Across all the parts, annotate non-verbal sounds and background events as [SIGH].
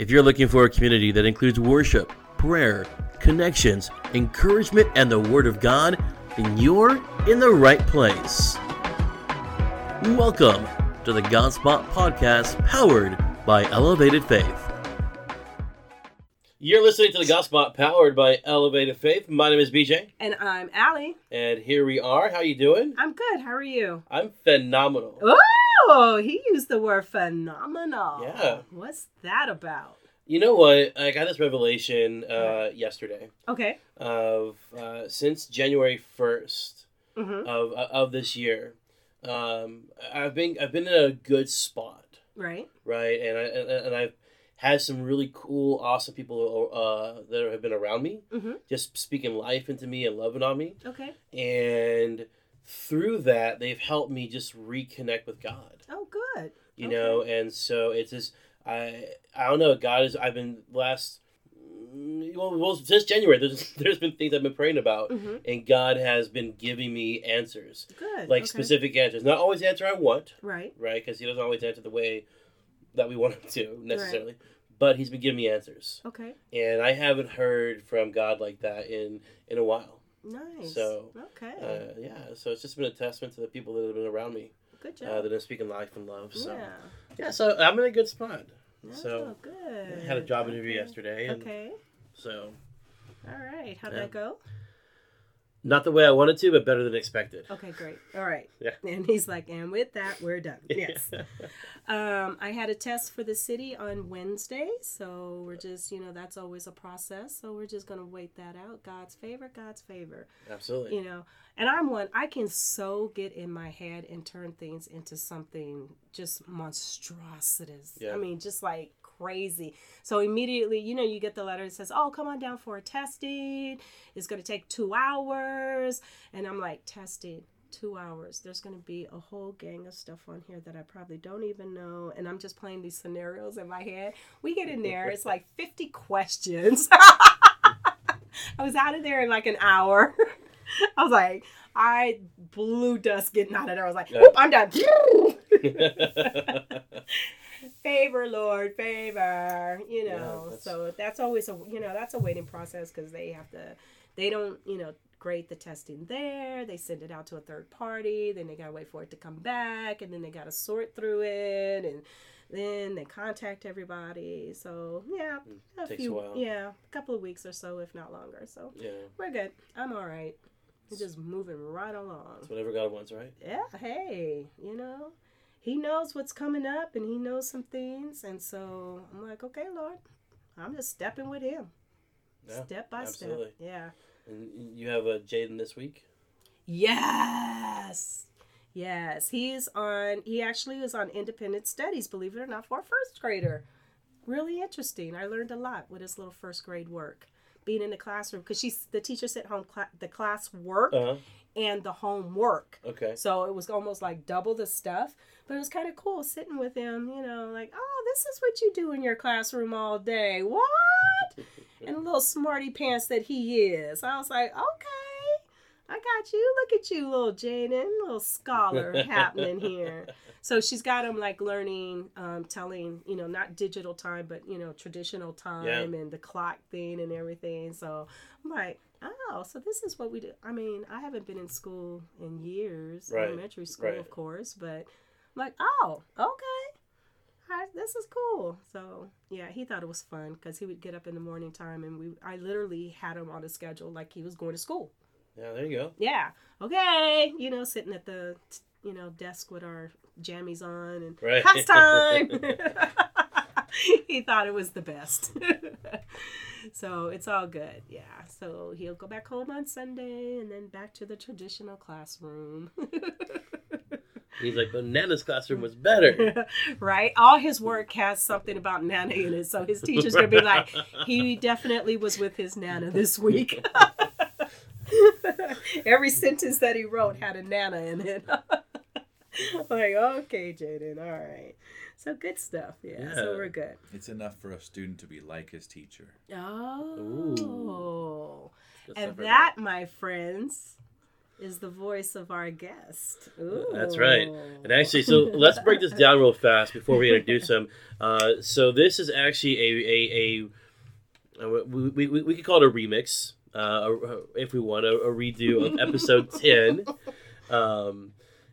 If you're looking for a community that includes worship, prayer, connections, encouragement, and the Word of God, then you're in the right place. Welcome to the Godspot Podcast, powered by Elevated Faith. You're listening to the Godspot, powered by Elevated Faith. My name is BJ, And I'm Allie. and here we are. How you doing? I'm good. How are you? I'm phenomenal. Oh, he used the word phenomenal. Yeah. What's that about? You know what? I got this revelation uh, yesterday Okay. of uh, since January 1st Mm-hmm. of of this year, um, I've been I've been in a good spot, Right. right? And I and, and I've had some really cool, awesome people uh, that have been around me, Mm-hmm. just speaking life into me and loving on me, Okay. and through that, they've helped me just reconnect with God. Oh, good. you Okay. know and so it's just i i don't know god is i've been last well, well since january there's there's been things i've been praying about Mm-hmm. and god has been giving me answers Good. like okay. specific answers not always the answer i want Right. right because he doesn't always answer the way that we want him to necessarily but he's been giving me answers Okay. and i haven't heard from god like that in in a while Nice. So, Okay. uh, yeah so it's just been a testament to the people that have been around me good uh, job. that are speaking life and love so Yeah. yeah so i'm in a good spot so oh, good. I had a job interview Okay. yesterday, and Okay. so All right. How'd Yeah. that go? Not the way I wanted to, but better than expected. Okay, great. All right. [LAUGHS] Yeah. And he's like, and with that, we're done. [LAUGHS] Yes. Um, I had a test for the city on Wednesday, so we're just, you know, that's always a process. So we're just gonna wait that out. God's favor, God's favor. Absolutely. You know, and I'm one. I can so get in my head and turn things into something just monstrosities. Yeah. I mean, just like crazy. So immediately, you know, you get the letter that says, "Oh, come on down for a testing. It's gonna take two hours," and I'm like, "Testing." Two hours. There's going to be a whole gang of stuff on here that I probably don't even know. And I'm just playing these scenarios in my head. We get in there, it's like 50 questions. [LAUGHS] I was out of there in like an hour. [LAUGHS] I was like, I blew dust getting out of there. I was like, Yeah. "Whoop, I'm done. [LAUGHS] favor, Lord, favor. You Yeah, know, that's- so that's always a you know that's a waiting process because they have to, they don't you know grade the testing there. They send it out to a third party. Then they gotta wait for it to come back, and then they gotta sort through it and. Then they contact everybody. So yeah, mm, a Takes a few, while. yeah, a couple of weeks or so, if not longer. So yeah, we're good. I'm all right. We're just moving right along. it's whatever God wants, right? Yeah, hey, you know, he knows what's coming up and he knows some things. And so I'm like, okay, Lord, I'm just stepping with him Yeah, step by absolutely. step. Yeah. And you have a Jaden this week. Yes. Yes. He's on, he actually is on independent studies, believe it or not, for a first grader. Really interesting. I learned a lot with his little first grade work. Being in the classroom, because she's the teacher sent home cla- the class work Uh huh. And the homework. Okay. So it was almost like double the stuff, but it was kind of cool sitting with him, you know, like, oh, this is what you do in your classroom all day. What? [LAUGHS] And a little smarty pants that he is. I was like, okay, I got you. Look at you, little Jaden, little scholar happening here. [LAUGHS] So she's got him like learning, um, telling, you know, not digital time, but, you know, traditional time and the clock thing and everything. So I'm like, oh, so this is what we do. I mean, I haven't been in school in years, Right, elementary school, right. of course, but I'm like, oh, okay. Right, this is cool. So yeah, he thought it was fun because he would get up in the morning time, and we I literally had him on a schedule like he was going to school. Yeah, there you go. Yeah, okay, you know, sitting at the you know desk with our jammies on and Right. class time. [LAUGHS] [LAUGHS] he thought it was the best. [LAUGHS] so it's all good. Yeah. So he'll go back home on Sunday and then back to the traditional classroom. He's like, but Nana's classroom was better. right? All his work has something about Nana in it. So his teacher's going to be like, he definitely was with his Nana this week. [LAUGHS] Every sentence that he wrote had a Nana in it. [LAUGHS] like, okay, Jaden, all right. So good stuff. Yeah, so we're good. It's enough for a student to be like his teacher. Oh. And stuff right that, my friends, is the voice of our guest. That's right. And actually, so [LAUGHS] let's break this down real fast before we introduce him. Uh, so this is actually a a, a, we, we, we we could call it a remix, uh, if we want, a, a redo of episode [LAUGHS] ten. Um,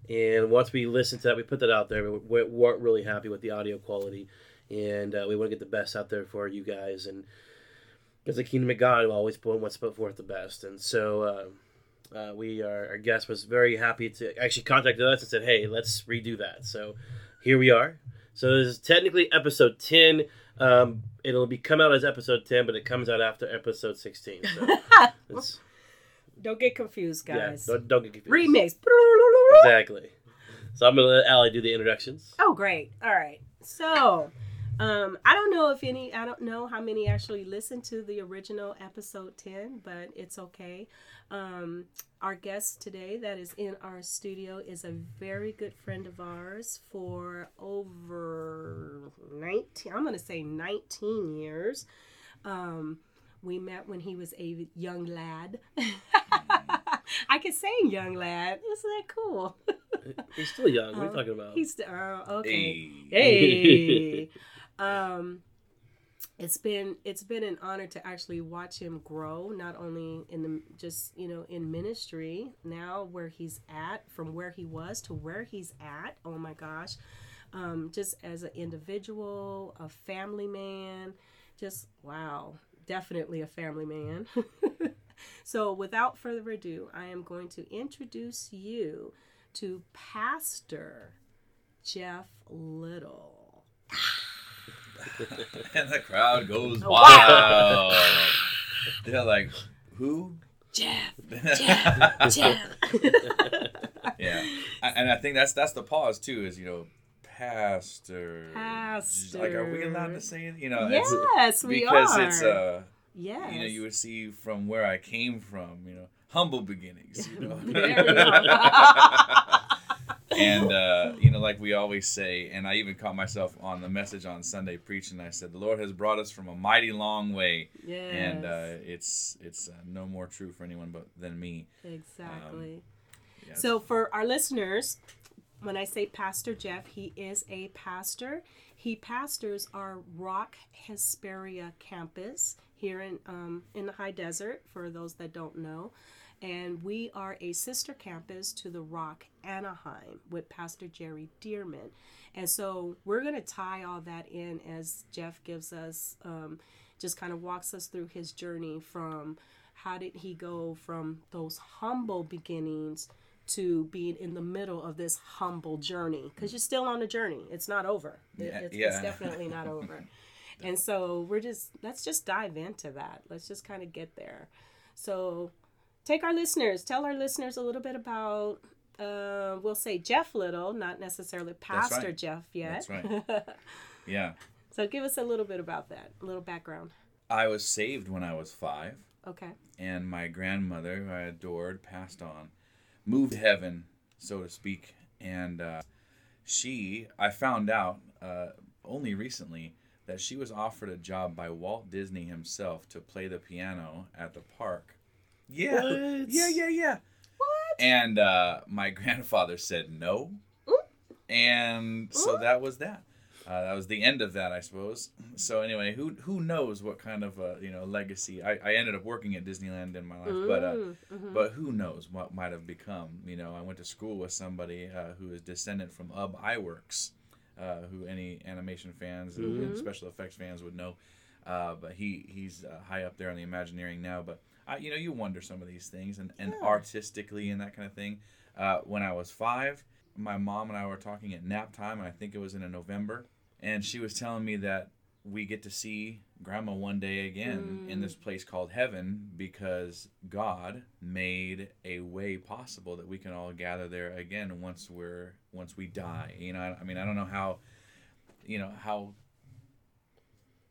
and once we listened to that, we put that out there. We we weren't really happy with the audio quality, and uh, we want to get the best out there for you guys. And as a kingdom of God, always put what's put forth the best. And so. Uh, uh, we are, our guest was very happy to actually contacted us and said, "Hey, let's redo that." So here we are. So this is technically episode ten. Um, it'll be come out as episode ten, but it comes out after episode sixteen. So [LAUGHS] Don't get confused, yeah, guys. don't, don't get confused. Remix. Exactly. So I'm gonna let Allie do the introductions. Oh, great. All right. So, um, I don't know if any, I don't know how many actually listened to the original episode 10, but it's okay. Um, our guest today that is in our studio is a very good friend of ours for over 19, I'm going to say 19 years. Um, we met when he was a young lad. [LAUGHS] I could say young lad. Isn't that cool? [LAUGHS] He's still young. What are you Um, talking about? He's still, uh, okay. Hey. Hey. [LAUGHS] um it's been it's been an honor to actually watch him grow not only in the just you know in ministry now where he's at from where he was to where he's at oh my gosh. Um just as an individual a family man just wow definitely a family man. [LAUGHS] So without further ado i am going to introduce you to pastor jeff little [LAUGHS] and the crowd goes Oh, wild. They're like, who? Jeff, [LAUGHS] Jeff, Jeff. [LAUGHS] yeah, and I think that's that's the pause too. Is you know, pastor. Pastor. Like, are we allowed to say it? You know, yes, we because are. it's uh, yes. you know, you would see from where I came from. You know, humble beginnings. You know. There we go. and uh, you know, like we always say, and I even caught myself on the message on Sunday preaching. I said, "The Lord has brought us from a mighty long way." yes. and uh, it's it's uh, no more true for anyone but than me. exactly. Yeah. So for our listeners, when I say Pastor Jeff, he is a pastor. He pastors our Rock Hesperia campus here in um, in the high desert. For those that don't know, and we are a sister campus to the Rock Anaheim with Pastor Jerry Dirmann. And so we're going to tie all that in as Jeff gives us, um, just kind of walks us through his journey from how did he go from those humble beginnings to being in the middle of this humble journey. Because you're still on the journey. It's not over. Yeah, it's, it's definitely not [LAUGHS] over. And so we're just let's just dive into that. Let's just kind of get there. So take our listeners tell our listeners a little bit about uh, we'll say jeff little not necessarily pastor right. jeff yet That's right. [LAUGHS] Yeah, so give us a little bit about that a little background I was saved when I was five, okay and my grandmother, who I adored, passed on, moved to heaven, so to speak, and uh, she, I found out uh, only recently that she was offered a job by Walt Disney himself to play the piano at the park. Yeah, What? yeah, yeah, yeah. what And uh, my [LAUGHS] grandfather said no. And so that was that. Uh, that was the end of that, I suppose. So anyway, who who knows what kind of uh, you know legacy? I, I ended up working at Disneyland in my life, but uh, Mm, mhm. but who knows what might have become? You know, I went to school with somebody uh, who is descendant from Ub Iwerks, uh, who any animation fans and, and special effects fans would know. Uh, but he he's uh, high up there in the Imagineering now. But I, you know, you wonder some of these things and, and Yeah. artistically and that kind of thing. Uh, when I was five, my mom and I were talking at nap time, and I think it was in a November, and she was telling me that we get to see grandma one day again in Mm. this place called heaven because God made a way possible that we can all gather there again once we're once we die. You know, I, I mean, I don't know how, you know, how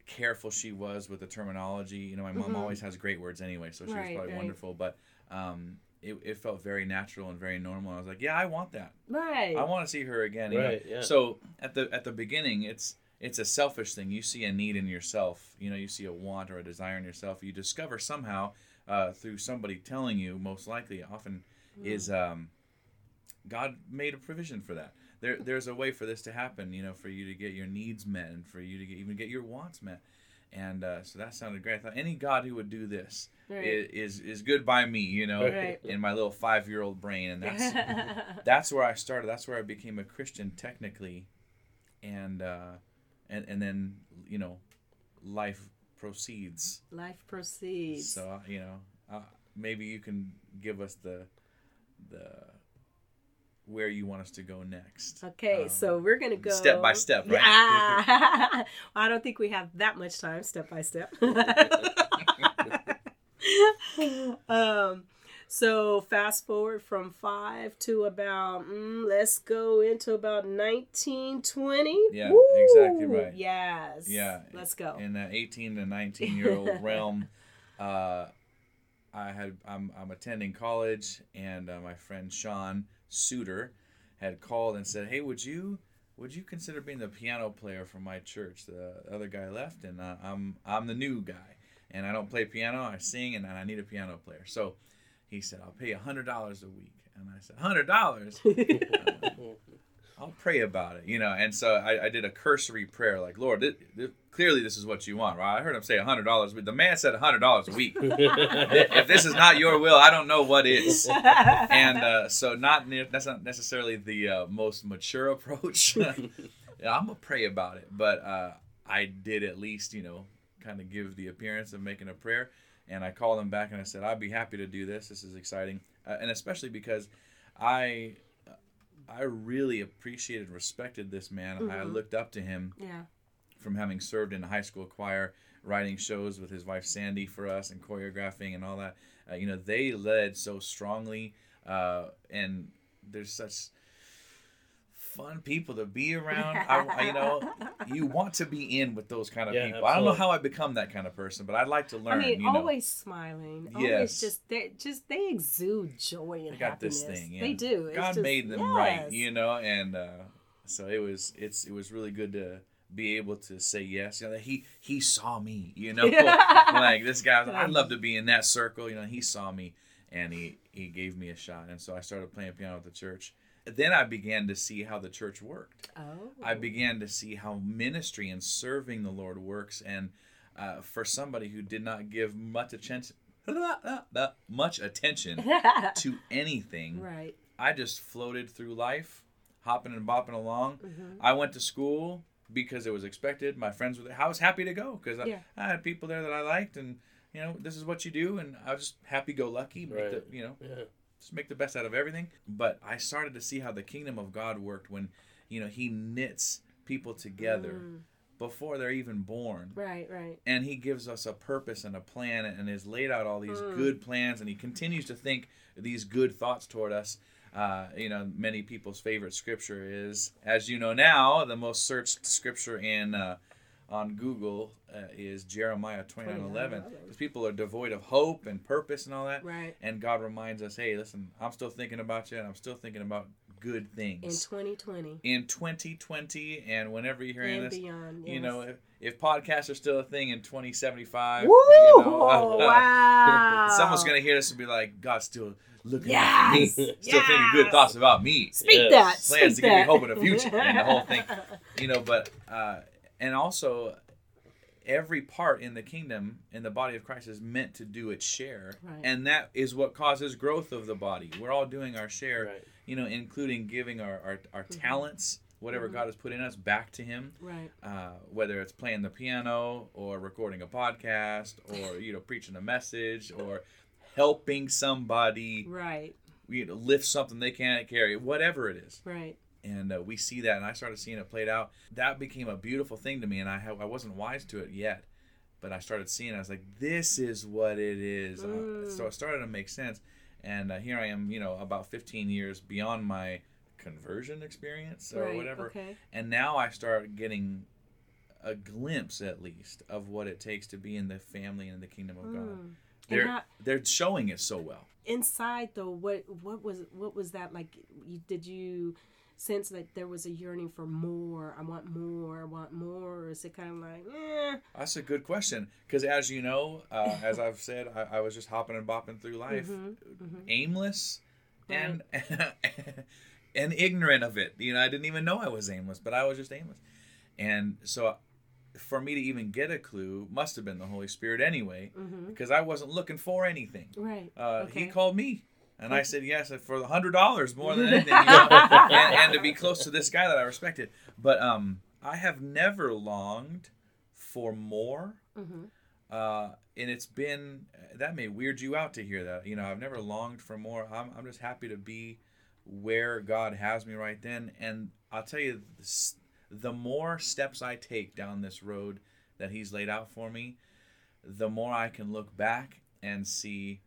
careful she was with the terminology. You know, my mom Mhm. always has great words anyway, so she was probably right. wonderful. But um, it, it felt very natural and very normal. I was like, yeah, I want that. right I want to see her again. you know? Right, yeah. So at the at the beginning, it's it's a selfish thing. You see a need in yourself. You know, you see a want or a desire in yourself. You discover somehow uh, through somebody telling you. Most likely, often is um, God made a provision for that. There, there's a way for this to happen, you know, for you to get your needs met and for you to get, even get your wants met. And uh, so that sounded great. I thought any God who would do this Right. is is good by me, you know, Right. in my little five year old brain. And that's [LAUGHS] that's where I started. That's where I became a Christian technically, and uh, and and then you know, life proceeds. Life proceeds. So you know, uh, maybe you can give us the the where you want us to go next. Okay, Um, so we're gonna go step by step, right? Ah, [LAUGHS] I don't think we have that much time, step by step. [LAUGHS] um, so fast forward from five to about mm, let's go into about nineteen twenty. Yeah, exactly right. Yes. Yeah, Let's go. in that 18 to 19 year old [LAUGHS] realm uh, i had I'm, I'm attending college and uh, my friend sean suter had called and said hey would you would you consider being the piano player for my church? The other guy left and uh, i'm i'm the new guy and i don't play piano i sing and i need a piano player. So he said i'll pay you $100 a week. And i said $100 [LAUGHS] I'll pray about it, you know. And so I, I did a cursory prayer, like, Lord, thi- thi- clearly this is what you want, right? I heard him say hundred dollars, but the man said hundred dollars a week. [LAUGHS] if this is not your will, I don't know what is. And uh, so, not ne- that's not necessarily the uh, most mature [LAUGHS] approach. I'm gonna pray about it, but uh, I did at least, you know, kind of give the appearance of making a prayer. And I called him back and I said, I'd be happy to do this. This is exciting, uh, and especially because I I really appreciated respected this man. I Mhm. looked up to him yeah. from having served in a high school choir, writing shows with his wife Sandy for us, and choreographing and all that. Uh, you know, they led so strongly, uh, and there's such fun people to be around. I, I- you know, you want to be in with those kind of Yeah, people. I don't know how I become that kind of person, but I'd like to learn. I learn. mean, you know, always smiling. Yes. Always just they just they exude joy and they got this happiness. thing. Yeah. They do. It's God just- made them right, you know, and uh, so it was. It's it was really good to be able to say yes. You know, he he saw me, you know, [LAUGHS] like this guy. I'd love to be in that circle. You know, he saw me, and he he gave me a shot, and so I started playing piano at the church. Then I began to see how the church worked. Oh. I began to see how ministry and serving the Lord works, and uh, for somebody who did not give much attention, [LAUGHS] much attention [LAUGHS] to anything, right. I just floated through life, hopping and bopping along. Mhm. I went to school because it was expected. My friends were there. I was happy to go because Yeah. I, I had people there that I liked, and you know, this is what you do, and I was just happy go lucky. Right. the- You know, Yeah. Just make the best out of everything. But I started to see how the kingdom of God worked when, you know, He knits people together Mm. before they're even born. Right. Right. And he gives us a purpose and a plan and has laid out all these Mm. good plans and he continues to think these good thoughts toward us. Uh, you know, many people's favorite scripture is, as you know now, the most searched scripture in uh, on Google uh, is Jeremiah twenty nine eleven. 29:11. Because people are devoid of hope and purpose and all that. Right. And God reminds us, hey, listen, I'm still thinking about you and I'm still thinking about good things. In 2020 In 2020 and whenever you're hearing and this, beyond. you know, if, if podcasts are still a thing in 2075, Woo! you [LAUGHS] know, wow. someone's going to hear this and be like, God's still looking Yes! at [LAUGHS] me, still thinking good thoughts about me. Speak Yes. that. Plans speak to give me hope in the future and the whole thing. [LAUGHS] You know, but, uh, and also, every part in the kingdom, in the body of Christ, is meant to do its share. Right. And that is what causes growth of the body. We're all doing our share, Right. you know, including giving our, our, our Mm-hmm. talents, whatever God has put in us, back to Him Right. uh, whether it's playing the piano or recording a podcast or [LAUGHS] you know preaching a message or helping somebody Right. you know, lift something they can't carry whatever it is Right. And uh, we see that and i started seeing it played out that became a beautiful thing to me and i, ha- I wasn't wise to it yet but i started seeing it. i was like this is what it is Uh, Mm. so it started to make sense and uh, here i am you know about 15 years beyond my conversion experience or right. whatever Okay. and now I start getting a glimpse, at least, of what it takes to be in the family and the kingdom of God. Mm. They're And how, they're showing it so well. inside though, what what was what was that like? You, did you sense that there was a yearning for more? I want more. I want more. Or is it kind of like, eh? That's a good question because, as you know, uh, as I've said, I, I was just hopping and bopping through life, Mhm, mhm. aimless, and [LAUGHS] and ignorant of it. You know, I didn't even know I was aimless, but I was just aimless. And so for me to even get a clue must have been the Holy Spirit anyway, Mm-hmm. because I wasn't looking for anything. Right. Uh, okay. He called me, and I said yes for the hundred dollars more than anything, you know, [LAUGHS] and, and to be close to this guy that I respected. But um, I have never longed for more, Mm-hmm. uh, and it's been that may weird you out to hear that. You know, I've never longed for more. I'm I'm just happy to be where God has me right then, and I'll tell you, this, the more steps I take down this road that He's laid out for me, the more I can look back and see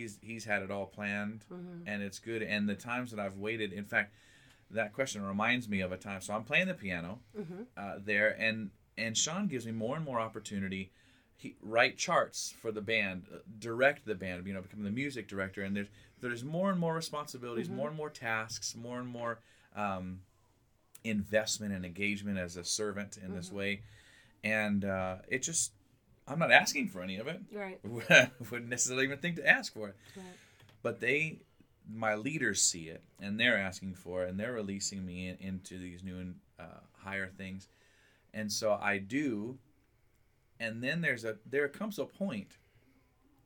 he's he's had it all planned Mm-hmm. and it's good and the times that i've waited in fact that question reminds me of a time so i'm playing the piano Mm-hmm. uh, there and and sean gives me more and more opportunity he write charts for the band uh, direct the band you know become the music director and there's there's more and more responsibilities Mhm. more and more tasks more and more um, investment and engagement as a servant in this way and uh, it just i'm not asking for any of it Right. [LAUGHS] wouldn't necessarily even think to ask for it Right. but they my leaders see it and they're asking for it and they're releasing me in, into these new and uh, higher things and so i do and then there's a there comes a point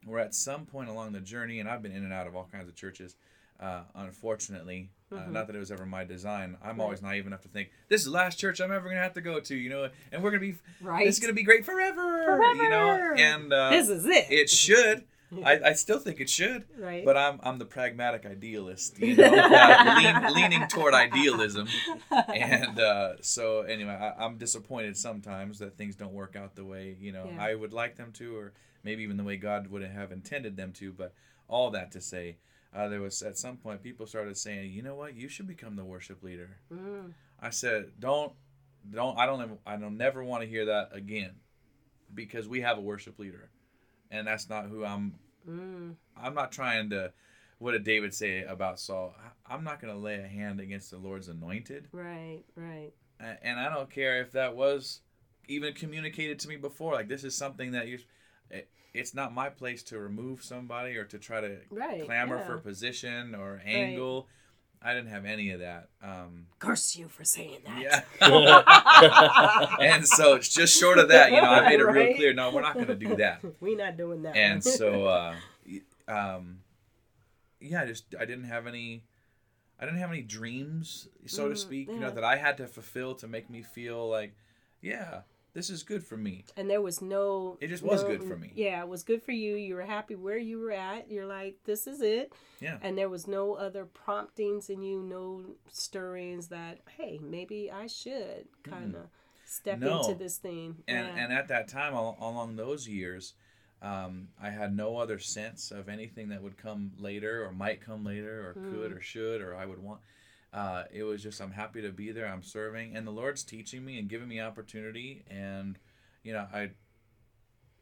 where at some point along the journey and i've been in and out of all kinds of churches uh, unfortunately uh, Mhm. not that it was ever my design i'm Right. always naive enough to think this is the last church i'm ever going to have to go to you know and we're going to be Right. it's going to be great forever, you know and uh, this is it. it should I, I [LAUGHS] still think it should right. but I'm I'm the pragmatic idealist, you know, [LAUGHS] uh, lean, leaning toward idealism, and uh, so anyway, I, I'm disappointed sometimes that things don't work out the way you know Yeah. I would like them to, or maybe even the way God would have intended them to. But all that to say, uh, there was at some point people started saying, you know what, you should become the worship leader. Mm. I said, don't, don't, I don't, I don't never want to hear that again, because we have a worship leader, and that's not who I'm Mm. I'm not trying to. What did David say about Saul? I'm not going to lay a hand against the Lord's anointed, Right. Right. And I don't care if that was even communicated to me before. Like this is something that you. It- It's not my place to remove somebody or to try to Right. clamor yeah. for position or angle. I didn't have any of that. Um, Curse you for saying that. yeah. [LAUGHS] and so it's just short of that. You know, I made it real clear. No, we're not going to do that. [LAUGHS] We're not doing that. and one. so [LAUGHS] uh, um, yeah, I just I didn't have any, I didn't have any dreams, so to Mm, speak, you know, that I had to fulfill to make me feel like, yeah, this is good for me. and there was no. It just was no- good for me. Yeah, it was good for you. You were happy where you were at. You're like, this is it. Yeah. And there was no other promptings in you, no stirrings that, hey, maybe I should kind of step No. into this thing. And yeah. and at that time, al- along those years. Um, I had no other sense of anything that would come later or might come later or could Mm. or should or I would want. Uh, it was just I'm happy to be there. I'm serving, and the Lord's teaching me and giving me opportunity, and you know I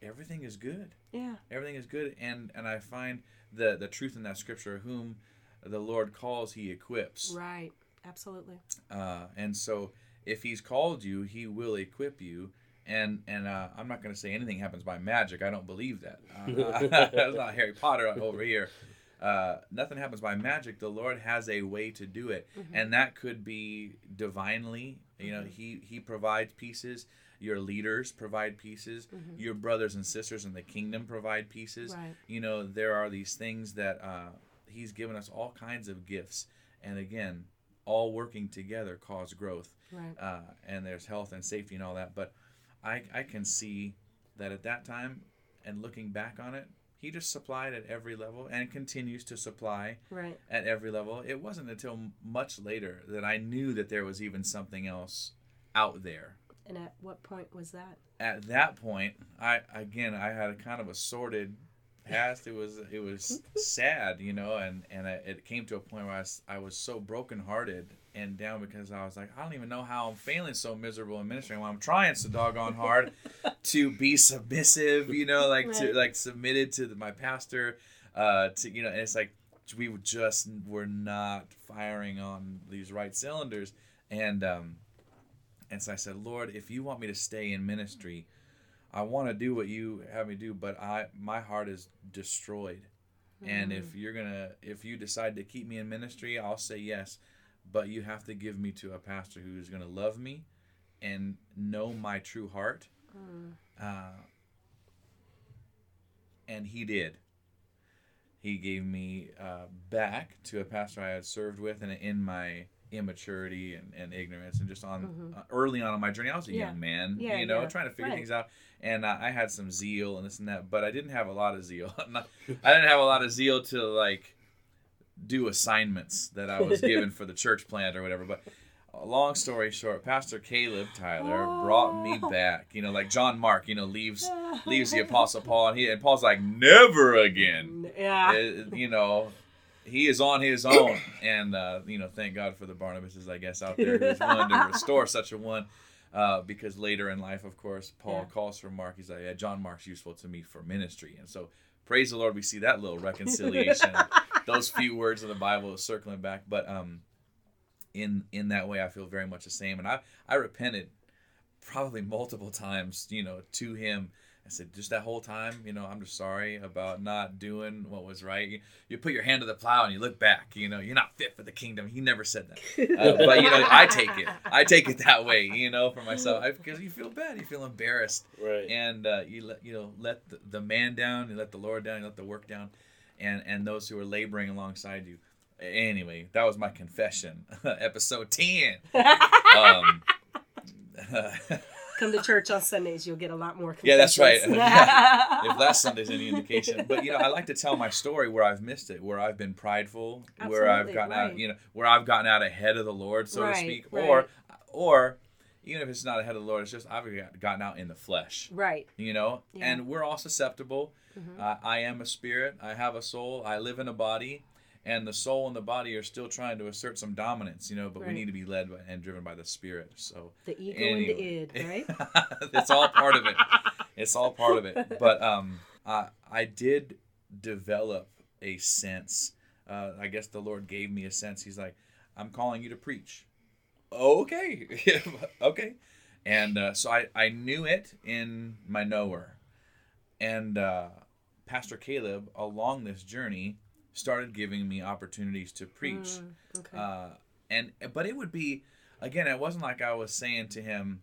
everything is good. yeah. Everything is good, and and I find the the truth in that scripture: whom the Lord calls, He equips. Right. Absolutely. Uh, and so, if He's called you, He will equip you. And and uh, I'm not going to say anything happens by magic. I don't believe that. Uh, [LAUGHS] that's not Harry Potter over here. Uh, nothing happens by magic. The Lord has a way to do it, Mhm. and that could be divinely. You know, He He provides pieces. Your leaders provide pieces. Mhm. Your brothers and sisters in the kingdom provide pieces Right. you know there are these things that uh, he's given us all kinds of gifts and again all working together cause growth Right. uh, and there's health and safety and all that but I, I can see that at that time and looking back on it he just supplied at every level and continues to supply Right. at every level it wasn't until much later that i knew that there was even something else out there And at what point was that? at that point, I again I had a kind of a sordid past. It was it was [LAUGHS] sad, you know, and and it it came to a point where I was, I was so brokenhearted and down because I was like, I don't even know how I'm failing so miserable in ministry when I'm trying so doggone hard [LAUGHS] to be submissive, you know, like to like submitted to the, my pastor, uh, to you know, and it's like we just were not firing on these right cylinders, and um, and so I said, Lord, if you want me to stay in ministry, I want to do what you have me do, but I my heart is destroyed. And if you're gonna, if you decide to keep me in ministry, I'll say yes. But you have to give me to a pastor who's gonna love me and know my true heart. Uh, and he did. He gave me uh, back to a pastor I had served with, and in my immaturity and, and ignorance, and just on uh, early on in my journey, I was a Yeah. young man, Yeah, you know, yeah. trying to figure Right. things out, and uh, I had some zeal and this and that, but I didn't have a lot of zeal. [LAUGHS] I didn't have a lot of zeal to like do assignments that I was given for the church plant or whatever. But long story short, Pastor Caleb Tyler brought me Oh. back. You know, like John Mark, you know, leaves [LAUGHS] leaves the Apostle Paul, and he and Paul's like, never again. Yeah. Uh, you know, he is on his own, and uh, you know, thank God for the Barnabases, I guess, out there who's willing to restore such a one. Uh, because later in life, of course, Paul Yeah. calls for Mark. He's like, yeah, John Mark's useful to me for ministry, and so praise the Lord, we see that little reconciliation. [LAUGHS] those few words in the Bible circling back, but um, in in that way, I feel very much the same, and I I repented probably multiple times, you know, to him. I said, just that whole time, you know, I'm just sorry about not doing what was right. You, you put your hand to the plow and you look back, you know, you're not fit for the kingdom. He never said that. Uh, [LAUGHS] but, you know, I take it. I take it that way, you know, for myself. Because you feel bad. You feel embarrassed Right. and uh, you let you know let the, the man down, you let the Lord down, you let the work down, and and those who are laboring alongside you. Anyway, that was my confession, [LAUGHS] episode ten. [LAUGHS] Um, Come to church on Sundays, you'll get a lot more. Yeah, that's right. confessions. [LAUGHS] if last Sunday's any indication, but you know, I like to tell my story where I've missed it, where I've been prideful, where I've Absolutely, gotten out, you know, where I've gotten out ahead of the Lord, so Right, to speak, right. or or even if it's not ahead of the Lord, it's just I've gotten out in the flesh. right. you know Yeah. and we're all susceptible Mhm. uh, i am a spirit i have a soul i live in a body and the soul and the body are still trying to assert some dominance you know but we need to be led by, and driven by the spirit so. The ego Anyway. and the id, right? [LAUGHS] it's all part of it. It's all part of it. [LAUGHS] But um i i did develop a sense uh, i guess the lord gave me a sense. He's like i'm calling you to preach. Okay. [LAUGHS] Okay. And uh, so I, I knew it in my knower. And uh, pastor caleb along this journey started giving me opportunities to preach. Mm, okay. uh, and but it would be again it wasn't like i was saying to him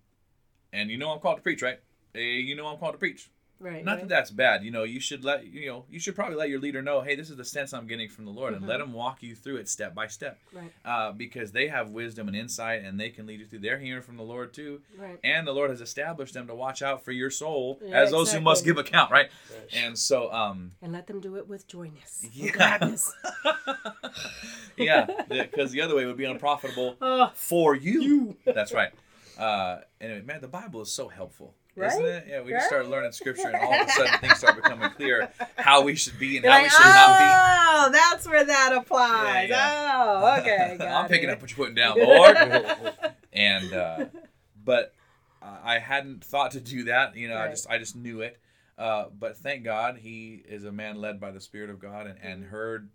and you know i'm called to preach right? Hey, you know i'm called to preach right. not right. that that's bad you know you should let you know you should probably let your leader know hey this is the sense i'm getting from the lord and let him walk you through it step by step Right. uh, because they have wisdom and insight and they can lead you through they're hearing from the lord too Right. and the lord has established them to watch out for your soul Yeah, as those who must give account right Right. and so um And let them do it with joyness. and Yeah. gladness. [LAUGHS] yeah because the other way would be unprofitable [LAUGHS] Oh, for you. That's right. Uh, anyway, man, the Bible is so helpful, isn't it? Yeah, we just Right? start learning Scripture, and all of a sudden [LAUGHS] things start becoming clear how we should be and you're how like, we should not be. oh, that's where that applies. Yeah, Oh, okay. [LAUGHS] Got I'm picking up what you're putting down, Lord. [LAUGHS] and uh, but I I hadn't thought to do that. You know, I just I just knew it. Uh, but thank God he is a man led by the Spirit of God and, and Mm-hmm. heard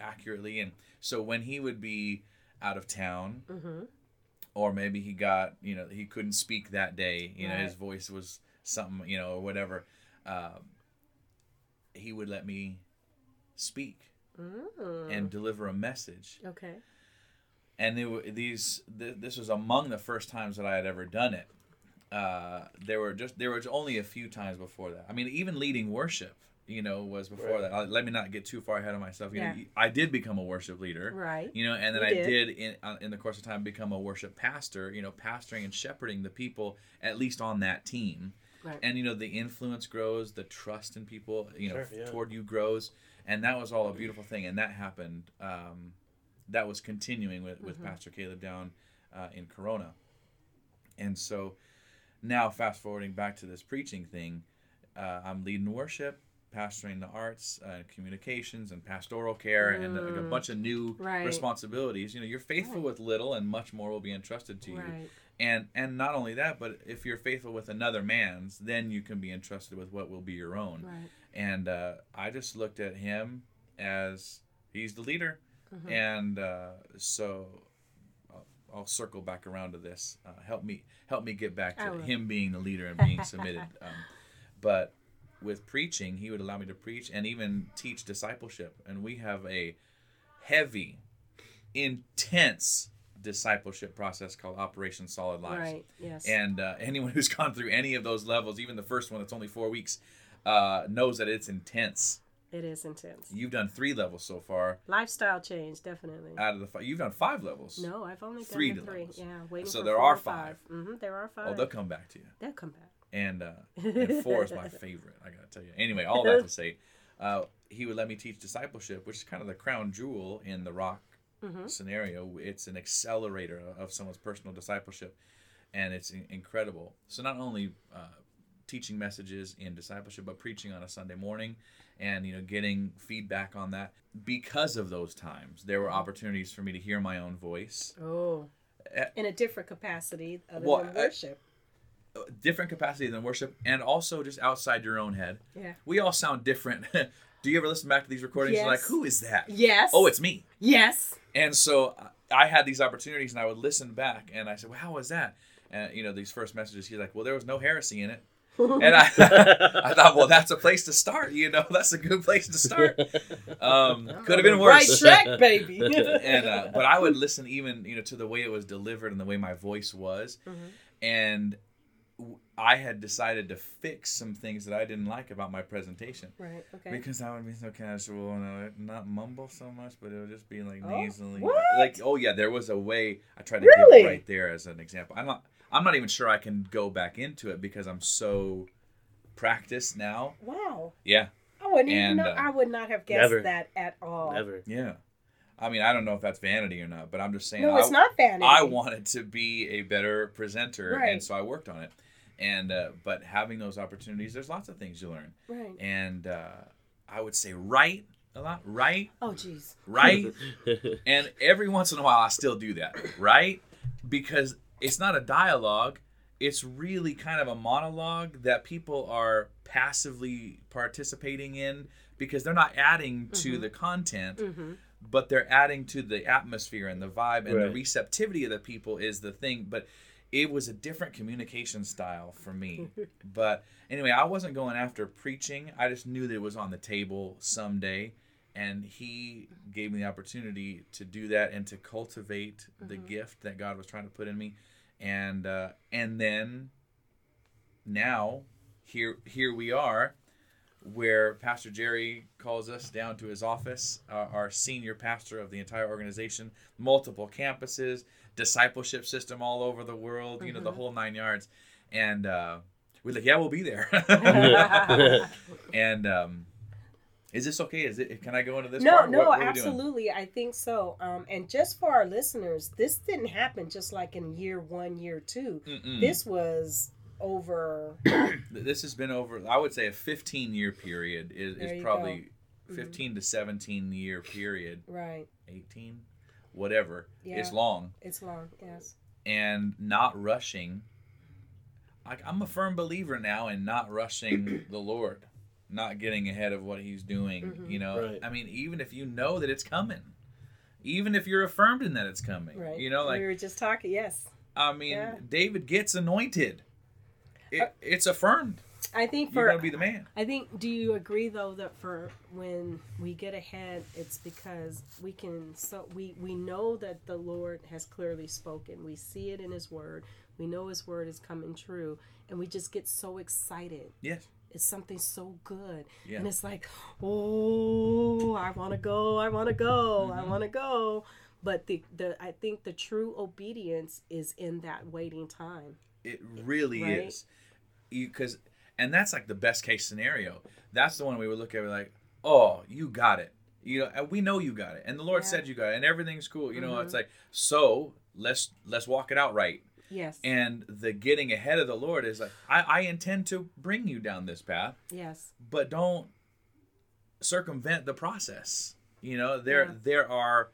accurately. And so when he would be out of town, Mhm. Or maybe he got you know he couldn't speak that day you know his voice was something you know or whatever um, he would let me speak Mm. and deliver a message Okay. and it, these th- this was among the first times that i had ever done it uh, there were just there was only a few times before that i mean even leading worship you know was before Right. that let me not get too far ahead of myself you Yeah. know i did become a worship leader Right. you know and then You i did. did, in uh, in the course of time become a worship pastor you know pastoring and shepherding the people at least on that team Right. and you know the influence grows the trust in people you know Sure, yeah. toward you grows and that was all a beautiful thing and that happened um, that was continuing with, with Mhm. pastor caleb down uh, in corona and so now fast forwarding back to this preaching thing uh, i'm leading worship pastoring the arts uh, communications and pastoral care and uh, like a Mm. bunch of new Right. responsibilities you know you're faithful Right. with little and much more will be entrusted to you Right. and and not only that but if you're faithful with another man's then you can be entrusted with what will be your own and uh, i just looked at him as he's the leader Mhm. and uh, so I'll, I'll circle back around to this uh, help me help me get back to him being the leader and [LAUGHS] being submitted um, but with preaching, he would allow me to preach and even teach discipleship. And we have a heavy, intense discipleship process called Operation Solid Lives. Right. Yes. And uh, [LAUGHS] anyone who's gone through any of those levels, even the first one that's only four weeks, uh, knows that it's intense. it is intense. You've done three levels so far Lifestyle change, definitely. out of the five. You've done five levels. no, I've only done Three the three. levels. Yeah, waiting So there are or five. Mm-hmm, there are five. Oh, they'll come back to you. They'll come back. And, uh, and four is my [LAUGHS] favorite. I gotta tell you. Anyway, all that to [LAUGHS] say, uh, he would let me teach discipleship, which is kind of the crown jewel in the rock Mm-hmm. scenario. It's an accelerator of someone's personal discipleship, and it's in- incredible. So not only uh, teaching messages in discipleship, but preaching on a Sunday morning, and you know getting feedback on that. Because of those times, there were opportunities for me to hear my own voice. Oh. Uh, In a different capacity other Well, than I- worship. Different capacity than worship, and also just outside your own head. yeah. We all sound different. [LAUGHS] Do you ever listen back to these recordings? You're like, who is that? Yes. Oh, it's me. yes. And so I had these opportunities, and I would listen back, and I said, "Well, how was that?" And you know, these first messages, he's like, "Well, there was no heresy in it." [LAUGHS] And I, [LAUGHS] I thought, well, that's a place to start. You know, that's a good place to start. Um, could have been worse. Right track, baby. and uh, but I would listen even you know to the way it was delivered and the way my voice was, Mhm. and I had decided to fix some things that I didn't like about my presentation. right. Okay. Because I would be so casual and I would not mumble so much, but it would just be like Oh, nasally. what? Like, oh yeah, there was a way I tried to Really? give right there as an example. I'm not. I'm not even sure I can go back into it because I'm so practiced now. wow. Yeah, I wouldn't even know. uh, I would not have guessed Never. that at all. Never. yeah. I mean, I don't know if that's vanity or not, but I'm just saying. No, I, it's not vanity. I wanted to be a better presenter, Right. and so I worked on it. And uh, but having those opportunities, there's lots of things you learn, Right. and uh, I would say write a lot, write, Oh, jeez. right. [LAUGHS] And every once in a while, I still do that, right? Because it's not a dialogue, it's really kind of a monologue that people are passively participating in because they're not adding to Mhm. the content, Mm-hmm. but they're adding to the atmosphere and the vibe and the receptivity of the people is the thing. But it was a different communication style for me. [LAUGHS] but anyway, I wasn't going after preaching. I just knew that it was on the table someday. And he gave me the opportunity to do that and to cultivate the Mhm. gift that God was trying to put in me. And uh, and then now here here we are where Pastor Jerry calls us down to his office, uh, our senior pastor of the entire organization, multiple campuses, discipleship system all over the world, you know, the Mhm. whole nine yards. And uh, we're like, yeah, we'll be there. [LAUGHS] [LAUGHS] and um, is this okay? Is it? Can I go into this? no, part? no, What- what are we doing? absolutely. I think so. Um, and just for our listeners, this didn't happen just like in year one, year 2 Mm-mm. This was over. [COUGHS] this has been over. I would say a 15 year period is, There is you probably Mhm. 15 to 17 year period. Right. 18, whatever. Yeah. It's long. It's long. Yes. and not rushing. I, I'm a firm believer now in not rushing [CLEARS THROAT] the Lord, not getting ahead of what He's doing. Mhm. You know, Right. I mean, even if you know that it's coming, even if you're affirmed in that it's coming, Right. you know, like we were just talking. Yes. I mean, Yeah. David gets anointed. It, Uh, it's affirmed. I think You're for gonna be the man. I think. Do you agree though that for when we get ahead, it's because we can. So we we know that the Lord has clearly spoken. We see it in His Word. We know His Word is coming true, and we just get so excited. Yes. It's something so good, Yeah. and it's like, oh, I want to go. I want to go. I Mhm. want to go. But the the I think the true obedience is in that waiting time. It really Right? is. Because, and that's like the best case scenario. That's the one we would look at like, oh, you got it. You know, and we know you got it, and the Lord Yeah. said you got it, and everything's cool. You know, Mhm. it's like so. Let's let's walk it out right. Yes. And the getting ahead of the Lord is like, I, I intend to bring you down this path, yes. but don't circumvent the process. You know, there Yeah. there are.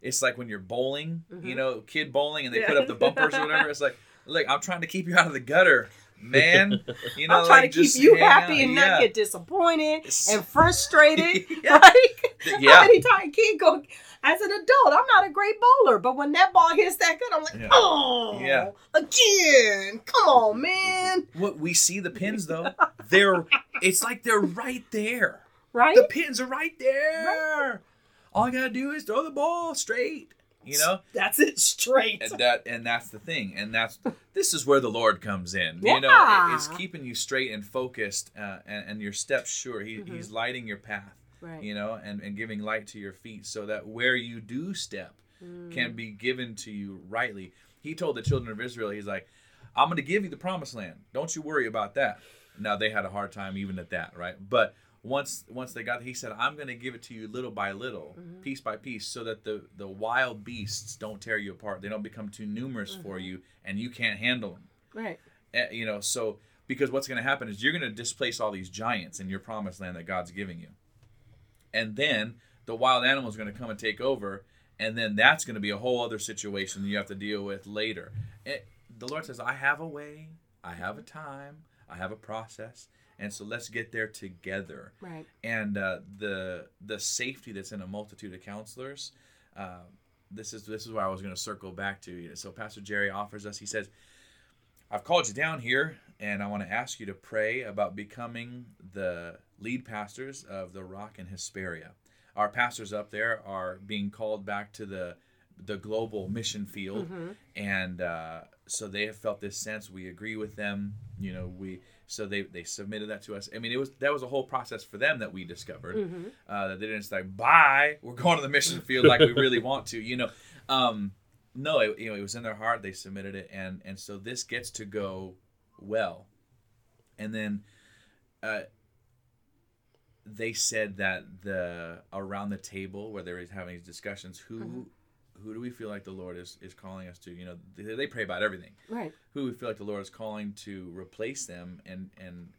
It's like when you're bowling, you Mhm. know, kid bowling, and they Yeah. put up the bumpers or whatever. It's like, look, I'm trying to keep you out of the gutter, man. You know, I'm trying like, to keep you happy out. and yeah. not get disappointed and frustrated. [LAUGHS] Yeah. [LAUGHS] Like, [LAUGHS] Yeah. how many times kid go as an adult, I'm not a great bowler, but when that ball hits that good, I'm like, Yeah. oh, Yeah. again. Come on, man. What we see the pins though, they're it's like they're right there. Right? The pins are right there. All I gotta do is throw the ball straight. You know, That's it straight. and that and that's the thing, and that's this is where the Lord comes in. You know, Yeah. it's keeping you straight and focused, uh, and, and your steps sure. He, Mm-hmm. He's lighting your path. Right. You know, and and giving light to your feet, so that where you do step Mm. can be given to you rightly. He told the children of Israel, he's like, I'm going to give you the promised land. Don't you worry about that. Now they had a hard time even at that, right? But once once they got he said, I'm going to give it to you little by little, mm-hmm. piece by piece so that the the wild beasts don't tear you apart. They don't become too numerous for mm-hmm. you and you can't handle them. Right. Eh, you know, so because what's going to happen is you're going to displace all these giants in your promised land that God's giving you. And then the wild animals are going to come and take over, and then that's going to be a whole other situation you have to deal with later. It, the Lord says, I have a way, I have a time, I have a process, and so let's get there together. Right. And uh, the the safety that's in a multitude of counselors. Uh, this is this is where I was going to circle back to. You. So Pastor Jerry offers us. He says, I've called you down here and I want to ask you to pray about becoming the lead pastors of the Rock and Hesperia. Our pastors up there are being called back to the the global mission field, and uh, so they have felt this sense. We agree with them. You know, we so they they submitted that to us. I mean, it was that was a whole process for them that we discovered. Uh, that they didn't like, bye, we're going to the mission field like we really want to. You know, um, no, it, you know, it was in their heart. They submitted it, and and so this gets to go well. And then, uh, they said that the around the table where they were having these discussions, who who do we feel like the Lord is is calling us to? You know, they, they pray about everything. Right. Who we feel like the Lord is calling to replace them and and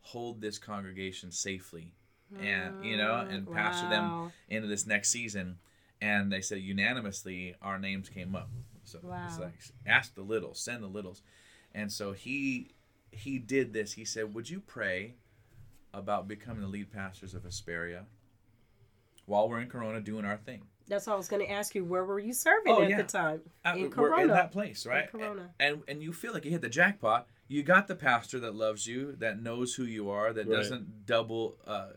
hold this congregation safely, and you know, mm, and pastor them into this next season. And they said unanimously, our names came up. So it's like ask the littles, send the littles, and so he he did this. He said, "Would you pray about becoming the lead pastors of Hesperia while we're in Corona doing our thing?" That's what I was going to ask you. Where were you serving Oh, at yeah. the time? Uh, in we're Corona. in that place, right? In Corona. And and you feel like you hit the jackpot. You got the pastor that loves you, that knows who you are, that Right. doesn't double uh,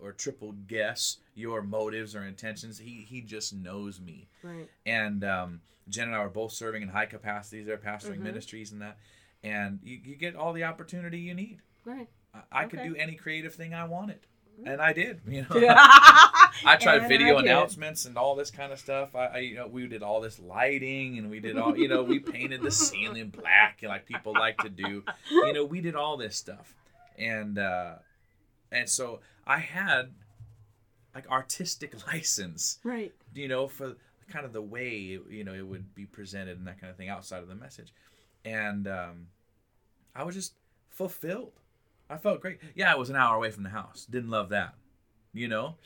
or triple guess your motives or intentions. He he just knows me. Right. And um, Jen and I were both serving in high capacities there, pastoring Mm-hmm. ministries and that. And you, you get all the opportunity you need. Right. I, I could do any creative thing I wanted, and I did. [LAUGHS] You know. I [LAUGHS] I tried video announcements and all this kind of stuff. I, I, you know, we did all this lighting and we did all, you know, we painted the ceiling [LAUGHS] black, like people like to do. You know, we did all this stuff, and uh, and so I had like artistic license, Right. you know, for kind of the way you know it would be presented and that kind of thing outside of the message, and um, I was just fulfilled. I felt great. Yeah, I was an hour away from the house. Didn't love that, you know.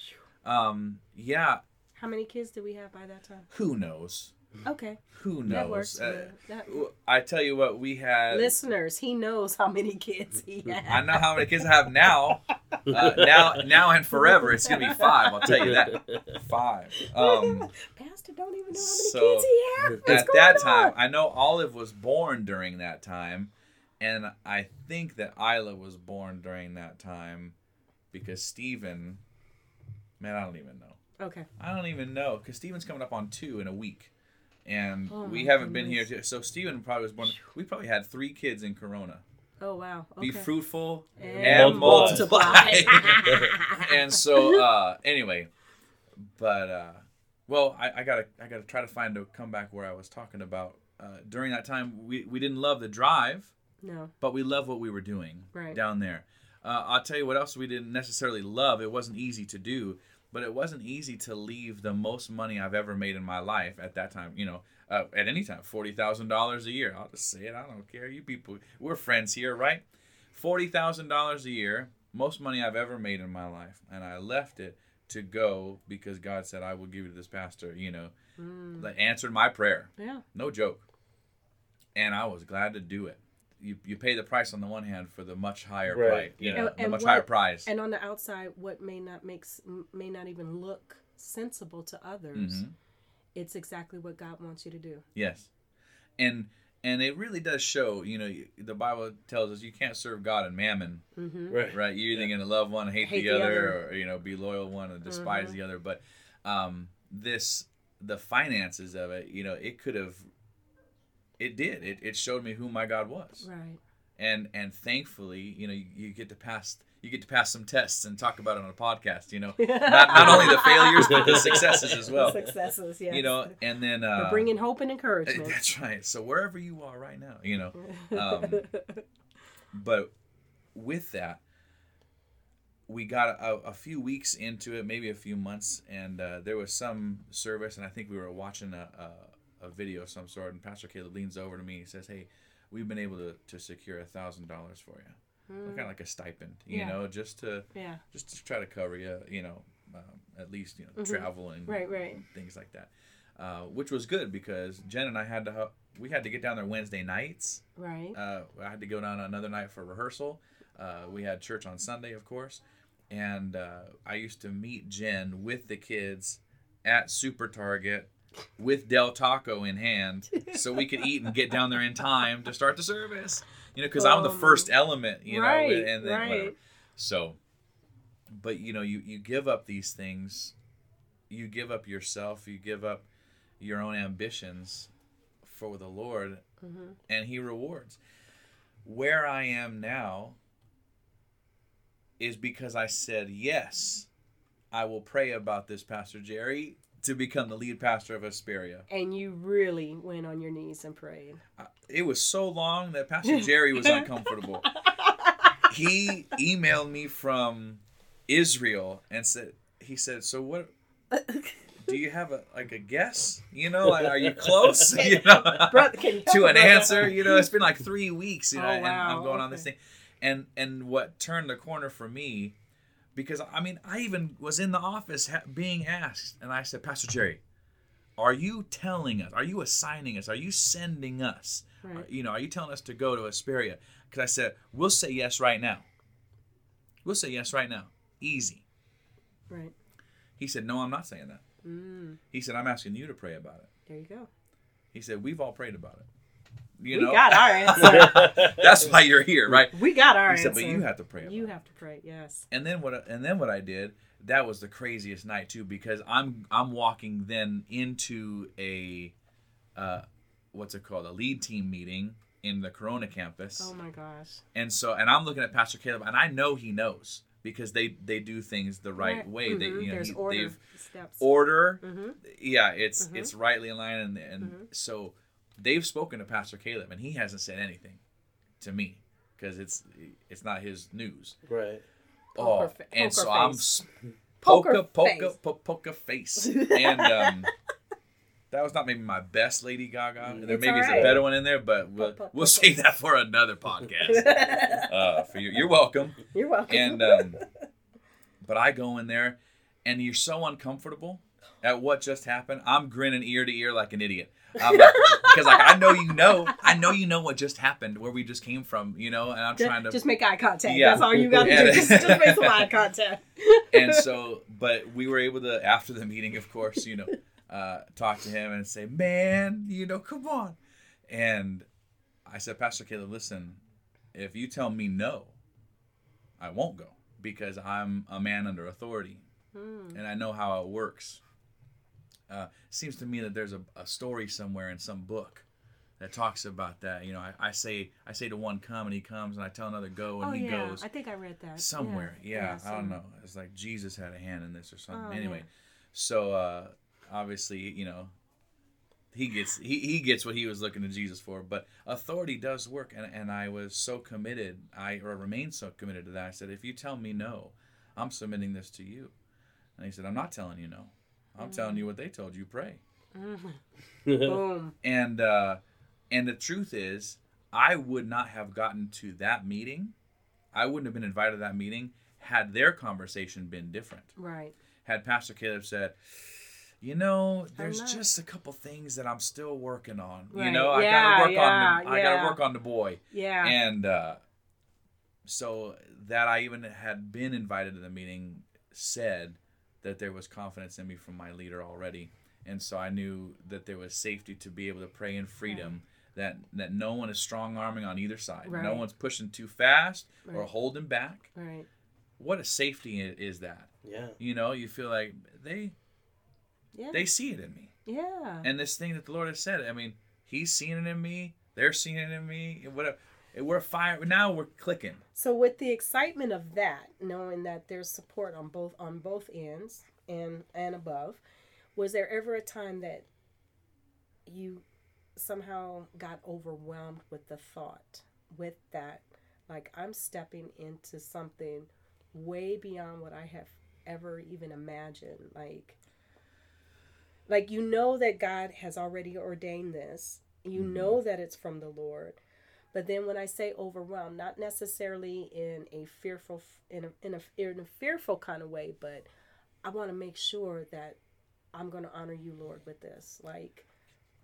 Um, yeah, How many kids did we have by that time? who knows? Okay. Who knows? That works. Uh, That- I tell you what, we had. Listeners, he knows how many kids he has. [LAUGHS] I know how many kids I have now. Uh, now, now and forever, it's gonna be five. I'll tell you that. [LAUGHS] Five. Um, Pastor don't even know how many So, kids he has. What's at that going time. I know Olive was born during that time, and I think that Isla was born during that time because Stephen. Man, I don't even know. Okay. I don't even know because Steven's coming up on two in a week, and Oh, we haven't been here. goodness. To, so Steven probably was born. We probably had three kids in Corona. Oh wow. Okay. Be fruitful And and, multiply. multiply. and so, [LAUGHS] uh, anyway, but uh, well, I, I gotta I gotta try to find a comeback where I was talking about. Uh, during that time, we, we didn't love the drive, no. but we loved what we were doing Right. down there. Uh, I'll tell you what else we didn't necessarily love. It wasn't easy to do, but it wasn't easy to leave the most money I've ever made in my life at that time. You know, uh, at any time, forty thousand dollars a year. I'll just say it. I don't care. You people, we're friends here, right? Forty thousand dollars a year, most money I've ever made in my life, and I left it to go because God said I will give you this pastor. You know, Mm. that answered my prayer. Yeah. No joke. And I was glad to do it. You, you pay the price on the one hand for the much higher Right, price, you yeah. know, And- the and much what- higher price. And on the outside, what may not makes may not even look sensible to others, Mhm. it's exactly what God wants you to do. Yes, and and it really does show. You know, the Bible tells us you can't serve God and mammon, Mm-hmm. Right. right? You're either going to love one, and hate, Hate the, the other, other. Mm-hmm. or you know, be loyal one and despise the other. But um, this, the finances of it, you know, it could have. It did. It, it showed me who my God was, Right. and and thankfully, you know, you, you get to pass you get to pass some tests and talk about it on a podcast. You know, [LAUGHS] not, not only the failures but the successes as well. [LAUGHS] Successes, yeah. You know, and then We're uh, bringing hope and encouragement. [LAUGHS] That's right. So wherever you are right now, you know. Um, but with that, we got a, a few weeks into it, maybe a few months, and uh, there was some service, and I think we were watching a, a, a video of some sort, and Pastor Caleb leans over to me and says, "Hey, we've been able to, to secure a thousand dollars for you." Kind of like a stipend, you Yeah. know, just to yeah. just to try to cover you, you know, um, at least you know Mhm. travel and Right, right. things like that, uh, which was good because Jen and I had to we had to get down there Wednesday nights. Right. Uh, I had to go down another night for rehearsal. Uh, we had church on Sunday, of course, and uh, I used to meet Jen with the kids at Super Target with Del Taco in hand, so we could eat and get down there in time to start the service. You know, because I'm the Um, first element. You know, right, and then whatever. right. So, but you know, you you give up these things, you give up yourself, you give up your own ambitions for the Lord, Mhm. and He rewards. Where I am now is because I said yes. I will pray about this, Pastor Jerry, to become the lead pastor of Hesperia. And you really went on your knees and prayed. Uh, It was so long that Pastor Jerry was [LAUGHS] uncomfortable. he emailed me from Israel and said he said, "So what do you have a like a guess? You know, like, are you close? [LAUGHS] you know, Brother, you [LAUGHS] to an answer? You know, it's been like three weeks, you know, Oh, and I'm wow, going on this thing, and and what turned the corner for me, because I mean, I even was in the office ha- being asked, and I said, Pastor Jerry, are you telling us? Are you assigning us? Are you sending us? Right. Are- you know, are you telling us to go to Hesperia? Because I said, we'll say yes right now. We'll say yes right now. Easy. Right. He said, no, I'm not saying that. Mm, He said, I'm asking you to pray about it. there you go. He said, we've all prayed about it. You we know, got our [LAUGHS] answer. that's why you're here, right? we got our said, answer. but you have to pray You have to pray. Yes. And then what? And then what I did? That was the craziest night too, because I'm I'm walking then into a, uh, what's it called? A lead team meeting in the Corona campus. Oh my gosh. And so, and I'm looking at Pastor Caleb, and I know he knows because they they do things the right, way. They Mhm. you know There's he, order they've steps. order. mm-hmm. Yeah, it's Mhm. it's rightly aligned, and and Mhm. so they've spoken to Pastor Caleb, and he hasn't said anything to me because it's it's not his news. right. Oh, Poker fa- and so poker I'm [LAUGHS] Poker poker poker face. poker [LAUGHS] face, and um, that was not maybe my best Lady Gaga. There It's maybe is a better one in there, but we'll, po- we'll po- save that for another podcast. [LAUGHS] Uh, for you, you're welcome. You're welcome. And um, but I go in there, and you're so uncomfortable at what just happened. I'm grinning ear to ear like an idiot. I'm like, because like I know you know, I know you know what just happened, where we just came from, you know, and I'm just, trying to just make eye contact. Yeah. That's all you got to [LAUGHS] do. Just, just make some eye contact. and so but we were able to after the meeting of course you know uh, talk to him and say man you know come on and i said pastor caleb listen if you tell me no i won't go because i'm a man under authority Hmm. and i know how it works uh, seems to me that there's a, a story somewhere in some book that talks about that. You know I, I say i say to one come and he comes and i tell another go and oh he yeah, goes I think I read that. somewhere. Yeah, i don't know. It's like jesus had a hand in this or something. Oh, anyway yeah. so uh obviously you know he gets he, he gets what he was looking to jesus for but authority does work and, and i was so committed i or remain so committed to that. I said if you tell me no i'm submitting this to you. And he said i'm not telling you no i'm telling you what they told you pray [LAUGHS] Boom. and uh and the truth is i would not have gotten to that meeting i wouldn't have been invited to that meeting had their conversation been different Right. had pastor caleb said you know, there's not. just a couple things that I'm still working on. You Right. know, I gotta work yeah, on the I yeah. gotta work on the boy. Yeah. And uh, so that I even had been invited to the meeting said that there was confidence in me from my leader already. And so I knew that there was safety to be able to pray in freedom. That, that no one is strong arming on either side. Right. No one's pushing too fast or holding back. right. What a safety i- is that? Yeah. You know, you feel like they Yeah. they see it in me. yeah. And this thing that the Lord has said, I mean, He's seeing it in me. They're seeing it in me. and Whatever. We're fire. Now we're clicking. So with the excitement of that, knowing that there's support on both on both ends and and above, was there ever a time that you somehow got overwhelmed with the thought with that like I'm stepping into something way beyond what I have ever even imagined like like you know that God has already ordained this. You mm-hmm. know that it's from the Lord. But then when I say overwhelmed, not necessarily in a fearful in a, in a in a fearful kind of way, but I want to make sure that I'm going to honor you, Lord, with this. Like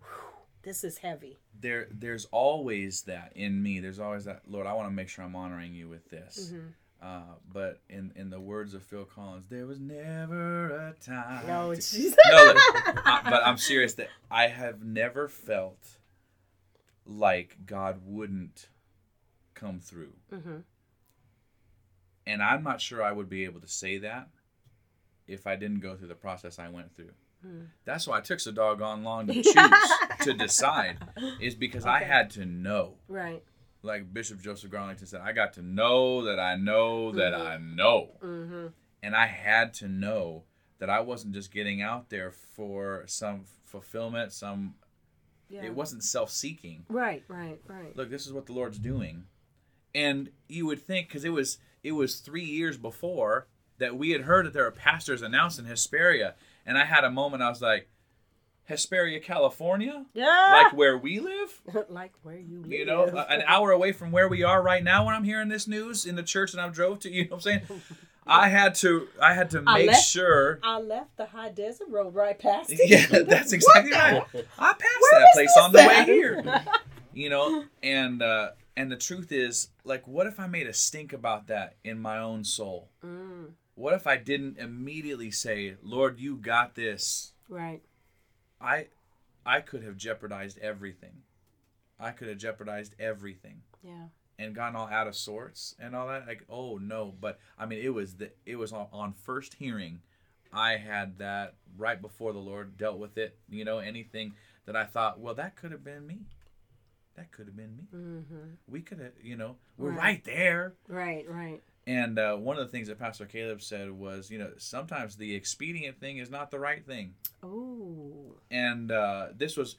whew, this is heavy. There, there's always that in me. There's always that, Lord. I want to make sure I'm honoring you with this. Mm-hmm. Uh, but in in the words of Phil Collins, there was never a time. No, to- [LAUGHS] no, look, [LAUGHS] I- but I'm serious that I have never felt like God wouldn't come through. Mhm. And I'm not sure I would be able to say that if I didn't go through the process I went through. That's why it took so doggone long to [LAUGHS] choose to decide, is because I had to know. Right. Like Bishop Joseph Garlington said, I got to know that I know that I know. Mhm. And I had to know that I wasn't just getting out there for some fulfillment, some Yeah. it wasn't self-seeking. Right, right, right. Look, this is what the Lord's doing. And you would think cuz it was it was 3 years before that we had heard that there were pastors announced in Hesperia and I had a moment I was like Hesperia, California? yeah. Like where we live? [LAUGHS] like where you live. You know, an hour away from where we are right now when I'm hearing this news in the church that I drove to, you know what I'm saying? [LAUGHS] I had to I had to I make left- sure I left the high desert road right past it. Yeah, [LAUGHS] that's exactly right. I passed Where that place on the way here. [LAUGHS] You know, and uh and the truth is, like, what if I made a stink about that in my own soul? Mm, What if I didn't immediately say, "Lord, you got this"? right. I I could have jeopardized everything. I could have jeopardized everything Yeah. And gotten all out of sorts and all that. Like, oh no! But I mean, it was the it was on, on first hearing. I had that right before the Lord dealt with it. You know, anything that I thought, well, that could have been me. That could have been me. Mm-hmm. We could have, you know, we're Right. right, there. Right, right. And uh, one of the things that Pastor Caleb said was, you know, sometimes the expedient thing is not the right thing. Oh, And uh, this was,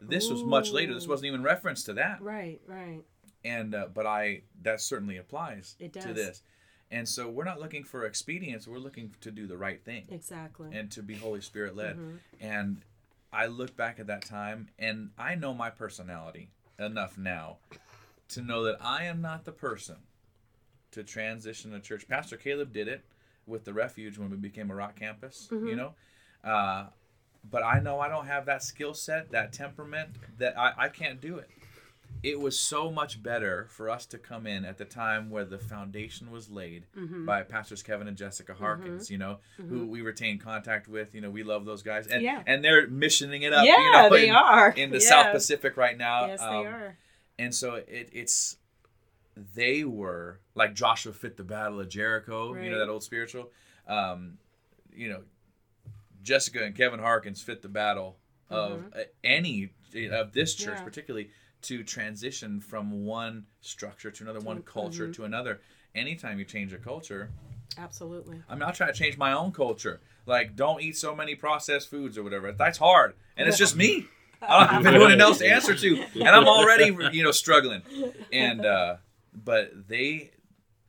this was much later. This wasn't even reference to that. right, right. And uh, but I that certainly applies It to this. And so we're not looking for expedience; we're looking to do the right thing Exactly. and to be Holy Spirit led. Mhm. And I look back at that time, and I know my personality enough now to know that I am not the person to transition a church. Pastor Caleb did it with the refuge when we became a rock campus, you know. Uh, but I know I don't have that skill set, that temperament, that I, I can't do it. It was so much better for us to come in at the time where the foundation was laid Mm-hmm. by Pastors Kevin and Jessica Harkins, you know, who we retain contact with. You know, we love those guys. And, Yeah. and they're missioning it up, yeah, you know, they in, are in the Yeah. South Pacific right now. Yes, Um, they are. and so it, it's they were like Joshua fit the battle of Jericho, you know that old spiritual. Um, you know, Jessica and Kevin Harkins fit the battle of uh, any of this church, Mm-hmm. Particularly to transition from one structure to another, one To- culture mhm. to another. Anytime you change a culture, Absolutely. I mean, I'll try to change my own culture. Like, don't eat so many processed foods or whatever. That's hard, and it's just me. I don't have anyone [LAUGHS] else to answer to, and I'm already, you know, struggling. And uh, but they,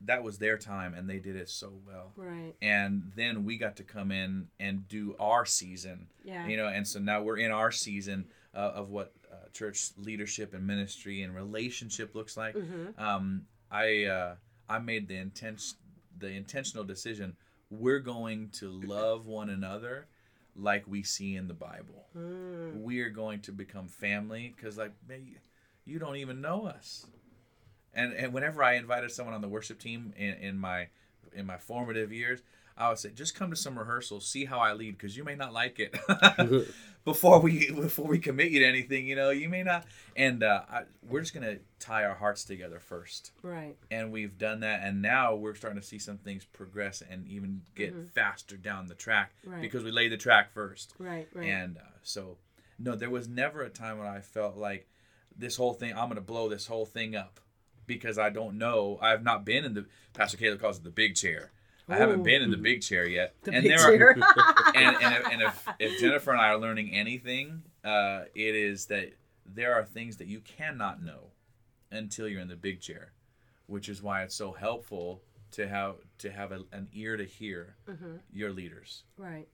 that was their time, and they did it so well. Right. And then we got to come in and do our season, Yeah. you know. And so now we're in our season uh, of what church leadership and ministry and relationship looks like. Mm-hmm. Um, I uh, I made the intense the intentional decision. We're going to love one another like we see in the Bible. Mm. We are going to become family because, like, man, you, you don't even know us. And and whenever I invited someone on the worship team in, in my in my formative years, I would say, just come to some rehearsals, see how I lead, because you may not like it. [LAUGHS] [LAUGHS] before we [LAUGHS] before we commit you to anything, you know, you may not. And uh, I, we're just gonna tie our hearts together first Right. and we've done that and now we're starting to see some things progress and even get faster down the track Right. because we laid the track first Right. Right. and uh, so no there was never a time when i felt like this whole thing i'm gonna blow this whole thing up because i don't know i've not been in the pastor caleb calls it the big chair i haven't been in the big chair yet the and big there chair. are [LAUGHS] and, and, if, and if, if jennifer and i are learning anything uh, it is that there are things that you cannot know until you're in the big chair which is why it's so helpful to have to have a, an ear to hear Mhm. your leaders Right.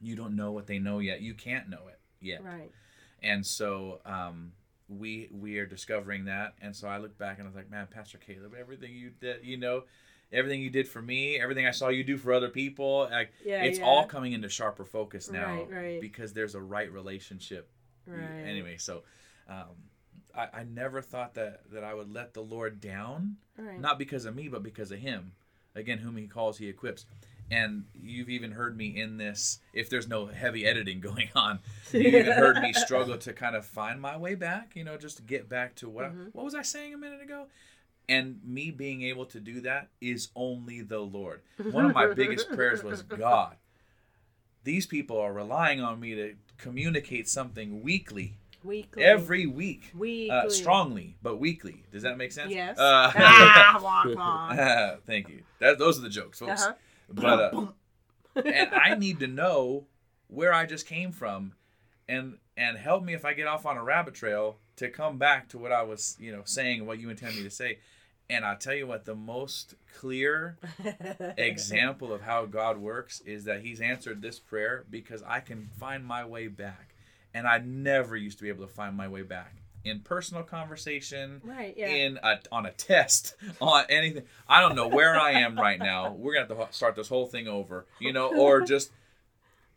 you don't know what they know yet you can't know it yet Right. and so um, we we are discovering that and so i look back and i was like man pastor caleb everything you did you know everything you did for me everything i saw you do for other people like Yeah. it's yeah. all coming into sharper focus now Right, right. because there's a right relationship Right. anyway so um, I, I never thought that that i would let the lord down Right. not because of me but because of him again whom he calls he equips and you've even heard me in this if there's no heavy editing [LAUGHS] going on you even [LAUGHS] heard me struggle to kind of find my way back you know just to get back to what I, what was i saying a minute ago and me being able to do that is only the lord one of my biggest [LAUGHS] prayers was god these people are relying on me to communicate something weekly Weekly. every week Weekly. uh, strongly but weekly does that make sense Yes. uh, ah, [LAUGHS] walk [LAUGHS] on. Thank you. That, those are the jokes, folks. Uh-huh. But uh, and I need to know where I just came from, and and help me if I get off on a rabbit trail to come back to what I was, you know, saying what you intend me to say. And I'll tell you what, the most clear [LAUGHS] example of how God works is that He's answered this prayer because I can find my way back, and I never used to be able to find my way back in personal conversation Right. Yeah. in a, on a test [LAUGHS] on anything. I don't know where I am right now. We're gonna have to start this whole thing over, you know, or [LAUGHS] just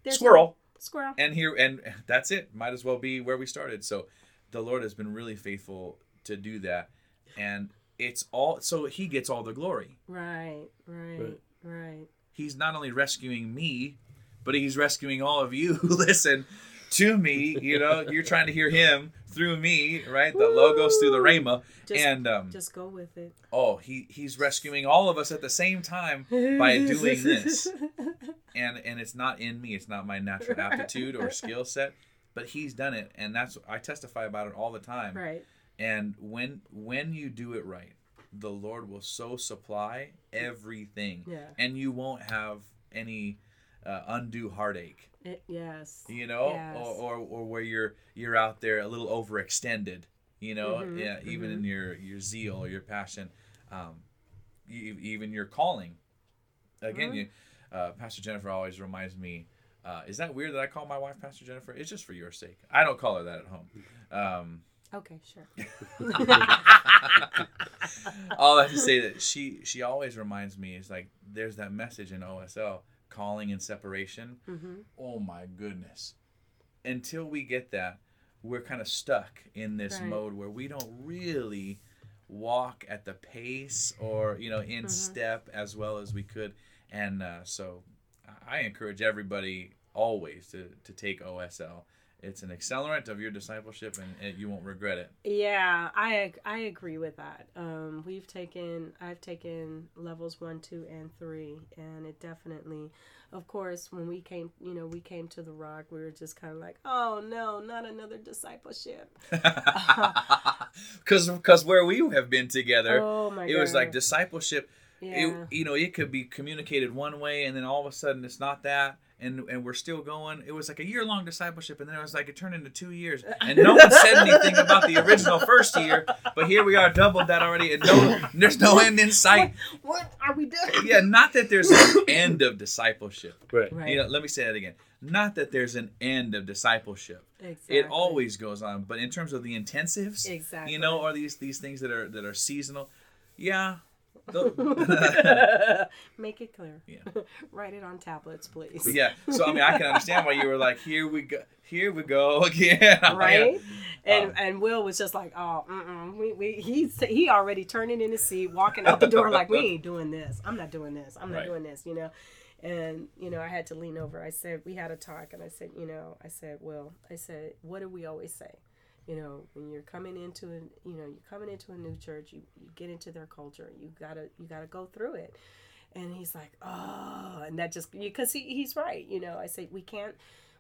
There's squirrel Squirrel. and here and that's it. Might as well be where we started. So the Lord has been really faithful to do that, and it's all so He gets all the glory. Right. Right. Right. Right. He's not only rescuing me, but He's rescuing all of you who [LAUGHS] listen to me. You know, you're trying to hear Him through me, right? The logos through the rhema, Just, and um, just go with it. oh, He He's rescuing all of us at the same time by doing this. [LAUGHS] and and it's not in me it's not my natural aptitude or skill set but he's done it and that's i testify about it all the time right. And when when you do it right the lord will so supply everything. Yeah. and you won't have any uh, undue heartache. It, yes. you know? Yes. or, or or where you're you're out there a little overextended you know? Mhm, yeah even in your your zeal or your passion um e- even your calling. Again Mhm. you uh, pastor jennifer always reminds me uh, is that weird that i call my wife pastor jennifer? It's just for your sake. I don't call her that at home. Um, Okay. Sure. [LAUGHS] [LAUGHS] all I have to say that she she always reminds me is like there's that message in osl calling and separation mm-hmm. oh my goodness until we get that we're kind of stuck in this Right. mode where we don't really walk at the pace or you know in Mhm. step as well as we could and uh, so i encourage everybody always to, to take osl it's an accelerant of your discipleship and, and you won't regret it Yeah, I I agree with that. Um, we've taken I've taken levels one, two, and three, and it definitely, of course, when we came, you know, we came to the rock, we were just kind of like, oh no, not another discipleship. [LAUGHS] because because where we have been together oh my it was like discipleship yeah, it, you know it could be communicated one way and then all of a sudden it's not that and and we're still going it was like a year long discipleship and then it was like it turned into two years and no one said anything about the original first year but here we are doubled that already and no there's no end in sight what are we doing? yeah not that there's an end of discipleship Right. Right. you know let me say that again not that there's an end of discipleship exactly. it always goes on but in terms of the intensives exactly. you know or these these things that are that are seasonal yeah [LAUGHS] Make it clear. Yeah. [LAUGHS] Write it on tablets, please. yeah. So I mean, I can understand why you were like, "Here we go, here we go [LAUGHS] again." right? And Um, and Will was just like, oh, mm-mm. we, we he he already turning in his seat, walking out the door like, we ain't doing this. I'm not doing this. I'm not Right. doing this. You know. And you know, I had to lean over. I said, we had a talk, and I said, you know, I said, Will, I said, what do we always say? You know, when you're coming into a, you know, you're coming into a new church, you, you get into their culture. You gotta you gotta go through it. And he's like, oh, and that just because he, he's right. You know, I say we can't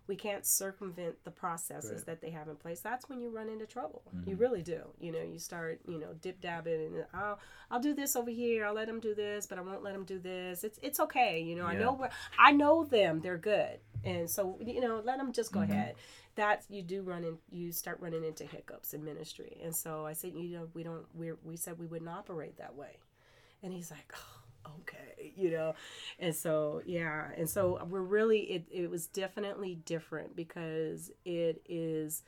we can't circumvent the processes Right. that they have in place. That's when you run into trouble. You Mm-hmm. really do. You know, you start, you know, dip dabbing and I'll I'll do this over here. I'll let them do this, but I won't let them do this. It's it's okay. You know, I know where I know them. They're good, and so you know, let them just go Mhm. ahead. That you do run in, you start running into hiccups in ministry, and so I said, you know, we don't. We we said we wouldn't operate that way, and he's like, oh, okay, you know, and so yeah, and so we're really it. It was definitely different because it is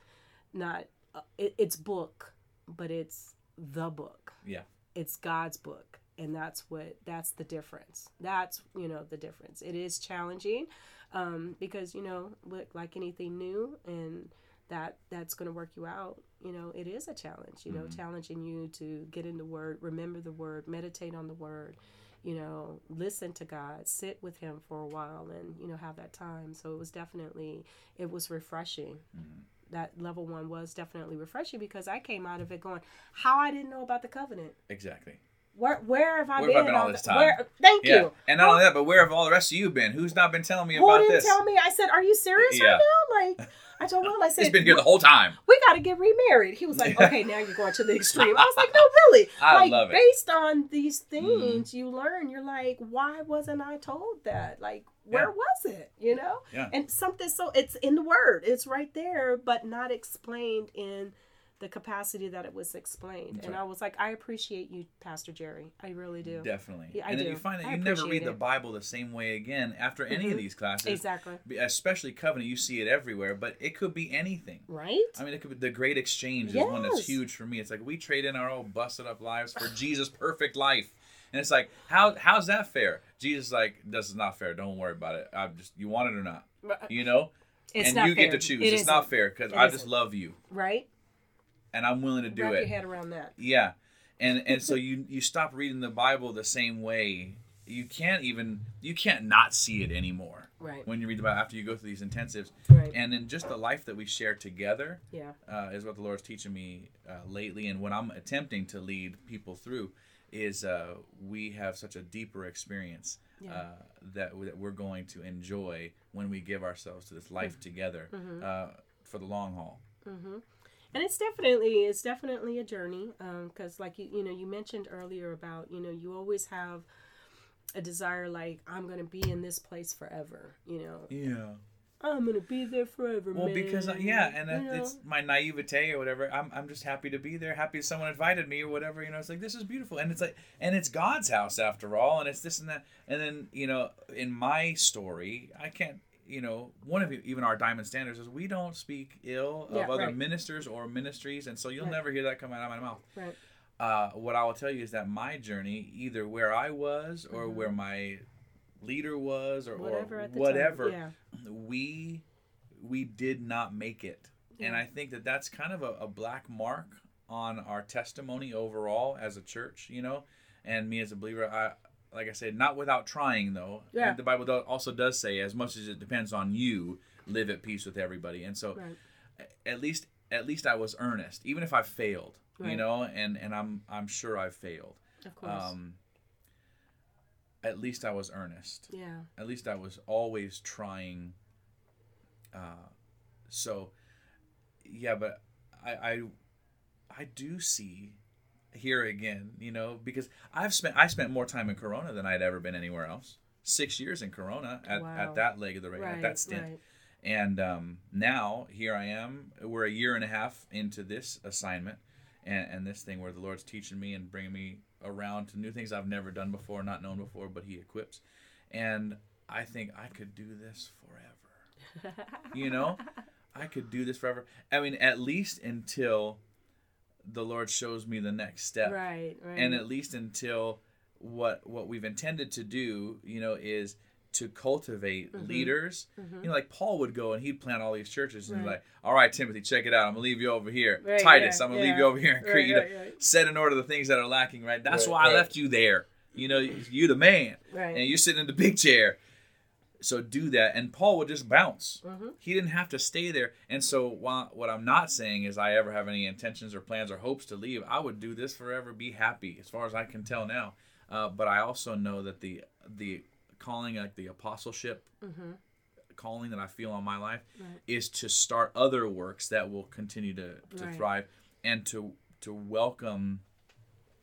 not uh, it, it's book, but it's the book. Yeah. It's God's book, and that's what that's the difference. That's you know the difference. It is challenging, um, because you know look, like anything new and that that's going to work you out you know it is a challenge you know Mhm. challenging you to get in the word remember the word meditate on the word you know listen to god sit with him for a while and you know have that time so it was definitely it was refreshing Mhm. that level one was definitely refreshing because i came out of it going how i didn't know about the covenant Exactly. Where where have i Where been, have I been all this time? where thank Yeah. you And not only that, but where have all the rest of you been? Who's not been telling me who about didn't this? tell me i said are you serious Yeah. right now like i told him i [LAUGHS] said It's been here the whole time. we got to get remarried. He was like, [LAUGHS] okay, now you're going to the extreme. I was like, no, really. [LAUGHS] I like, love it. based on these mm. things you learn, you're like, why wasn't I told that? Like, where Yeah. was it? You know? Yeah. And something so, it's in the word, it's right there, but not explained in the capacity that it was explained. And. I was like, I appreciate you, Pastor Jerry. I really do. Definitely. Yeah, I and then do. you find that I you never read the. Bible the same way again after any Mhm. of these classes. Exactly. Especially covenant, you see it everywhere, but it could be anything. Right? I mean, it could be the Great Exchange is one that's huge for me. It's like we trade in our old busted up lives for Jesus' perfect life, and it's like, how how's that fair? Jesus like, this is not fair. Don't worry about it. I'm just you want it or not, you know, It's and not you fair. get to choose. It it's not isn't. fair because I just isn't. love you, Right? And I'm willing to do Wrap it. your head around that. Yeah, and and so you you stop reading the Bible the same way. You can't even you can't not see it anymore Right. when you read the Bible after you go through these intensives, Right. and then just the life that we share together Yeah. uh, is what the Lord's teaching me uh, lately, and what I'm attempting to lead people through is uh, we have such a deeper experience Yeah. uh, that, that we're going to enjoy when we give ourselves to this life together Mhm. uh, for the long haul. hmm And it's definitely it's definitely a journey because like you you know you mentioned earlier about you know you always have a desire like I'm gonna be in this place forever you know Yeah. I'm gonna be there forever Well, because uh, yeah, and You it- it's know? my naivete or whatever. I'm, I'm just happy to be there. Happy someone invited me or whatever. You know, it's like this is beautiful, and it's like, and it's God's house after all, and it's this and that. And then you know, in my story, I can't. You know, one of even our diamond standards is we don't speak ill of Yeah, other right. ministers or ministries, and so you'll Right. never hear that come out of my mouth. right Uh, what I will tell you is that my journey, either where I was or Mhm. where my leader was or whatever or whatever, time. we we did not make it and i think that that's kind of a, a black mark on our testimony overall as a church you know and me as a believer i like i said not without trying though. Yeah. And the bible also does say as much as it depends on you live at peace with everybody. And so right. at least at least i was earnest even if i failed you know and and i'm i'm sure i failed. Of course. Um at least i was earnest. Yeah. At least I was always trying. Uh, so, yeah, but I, I, I do see here again, you know, because I've spent I spent more time in Corona than I'd ever been anywhere else. Six years in Corona at, Wow. at that leg of the race, right at that stint, right and um, now here I am. We're a year and a half into this assignment, and, and this thing where the Lord's teaching me and bringing me around to new things I've never done before, not known before, but He equips. And I think I could do this forever. [LAUGHS] You know, I could do this forever. I mean, at least until the Lord shows me the next step, right right and at least until what what we've intended to do, you know, is to cultivate Mhm. leaders. Mhm. You know, like Paul would go and he'd plant all these churches and Right. like, all right, Timothy, check it out. I'm gonna leave you over here. Right, Titus, yeah, I'm gonna yeah. leave you over here in Right, Crete. right, right. Set in order the things that are lacking. Right. That's Right, why I left you there. You know, you're the man, Right. and you're sitting in the big chair. So do that, and Paul would just bounce. Mhm. He didn't have to stay there. And so, while, what I'm not saying is I ever have any intentions or plans or hopes to leave. I would do this forever, be happy, as far as I can tell now. Uh, but I also know that the the calling, like the apostleship Mhm. calling that I feel on my life, Right. is to start other works that will continue to, to Right. thrive and to to welcome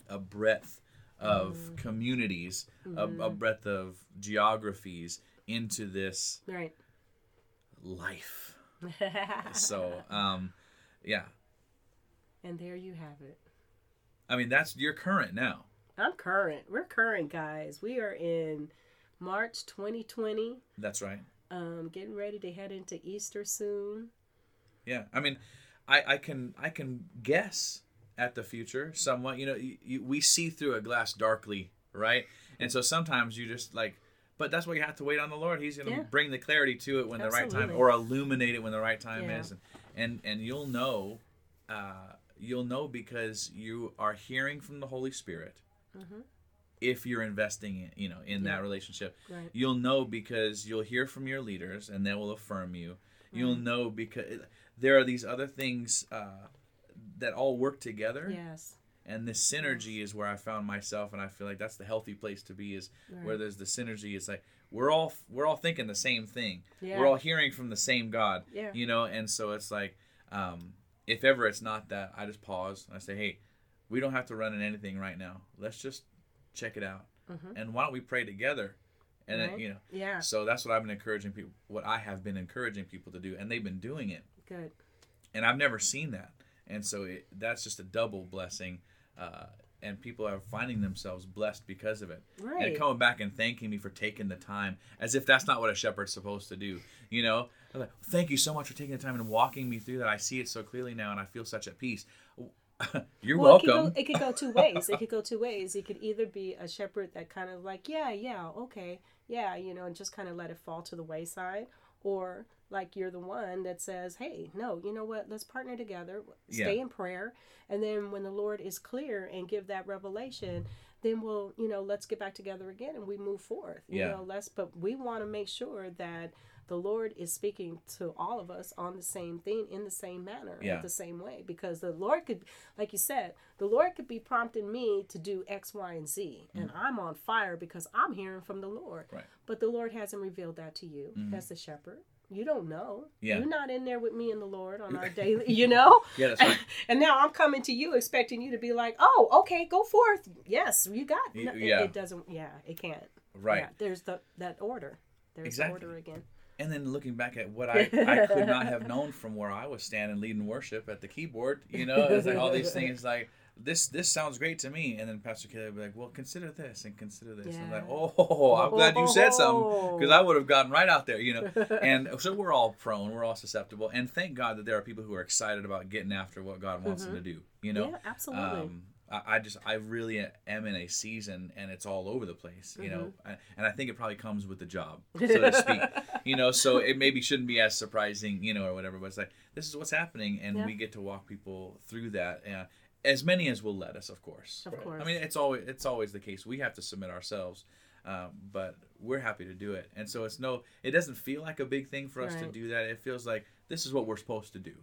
a breadth of Mm. communities, Mm-hmm. a breadth of geographies into this Right. life. [LAUGHS] So, um, yeah. and there you have it. I mean, that's you're current now. I'm current. We're current, guys. We are in March 2020. That's right. Um, getting ready to head into Easter soon. Yeah. I mean, I, I can I can guess at the future somewhat. You know, you, you, we see through a glass darkly, right? And so sometimes you just like, but that's why you have to wait on the Lord. He's going to Yeah. bring the clarity to it when the right time, or illuminate it when the right time Yeah. is, and, and and you'll know, uh, you'll know because you are hearing from the Holy Spirit. Mhm. If you're investing in, you know, in Yeah. that relationship, Right. you'll know because you'll hear from your leaders and they will affirm you. You'll know because there are these other things uh, that all work together, Yes. And this synergy is where I found myself, and I feel like that's the healthy place to be. Is where there's the synergy. It's like we're all we're all thinking the same thing. Yeah. We're all hearing from the same God. Yeah. You know, and so it's like, um, if ever it's not that, I just pause and I say, hey, we don't have to run in anything right now. Let's just check it out, Mhm. and why don't we pray together? And Right. you know, Yeah. so that's what I've been encouraging people. What I have been encouraging people to do, and they've been doing it, Good. and I've never seen that. And so it, that's just a double blessing, uh, and people are finding themselves blessed because of it, Right. and coming back and thanking me for taking the time, as if that's not what a shepherd's supposed to do. You know, like, thank you so much for taking the time and walking me through that. I see it so clearly now, and I feel such at peace. [LAUGHS] You're Well, welcome. It could, go, it could go two ways. It could go two ways. It could either be a shepherd that kind of like, yeah, yeah, okay, yeah, you know, and just kind of let it fall to the wayside, or like you're the one that says, hey, no, you know what? Let's partner together, stay Yeah. in prayer, and then when the Lord is clear and give that revelation. Then we'll, you know, let's get back together again and we move forth. You Yeah. know, let's, but we want to make sure that the Lord is speaking to all of us on the same thing in the same manner, Yeah. the same way. Because the Lord could, like you said, the Lord could be prompting me to do X, Y, and Z, and mm. I'm on fire because I'm hearing from the Lord. Right. But the Lord hasn't revealed that to you mm-hmm. as the shepherd. You don't know. Yeah. You're not in there with me and the Lord on our [LAUGHS] daily, you know? Yeah, that's right. [LAUGHS] and now I'm coming to you expecting you to be like, oh, okay, go forth. Yes, you got no, it- yeah. It, doesn't, yeah, it can't. Right. Yeah, there's the that order. There's Exactly. the order again. And then looking back at what I, I could not [LAUGHS] have known from where I was standing leading worship at the keyboard, you know, it's like all these things like this this sounds great to me. And then Pastor Kelly would be like, well, consider this and consider this. And I'm like, oh, I'm glad you said something because I Oh. would have gotten right out there, you know. [LAUGHS] And so we're all prone, we're all susceptible. And thank God that there are people who are excited about getting after what God wants them to do, you know. Mm-hmm. yeah, absolutely. Um, I, I just I really am in a season and it's all over the place, you know, Mm-hmm. I- and I think it probably comes with the job, so to speak, [LAUGHS] you know. So it maybe shouldn't be as surprising, you know, or whatever. But it's like this is what's happening, and Yeah. we get to walk people through that. Uh, as many as will let us, of course. Of course. I mean, it's always it's always the case. We have to submit ourselves, um, but we're happy to do it. And so it's no, it doesn't feel like a big thing for us to do that. It feels like this is what we're supposed to do,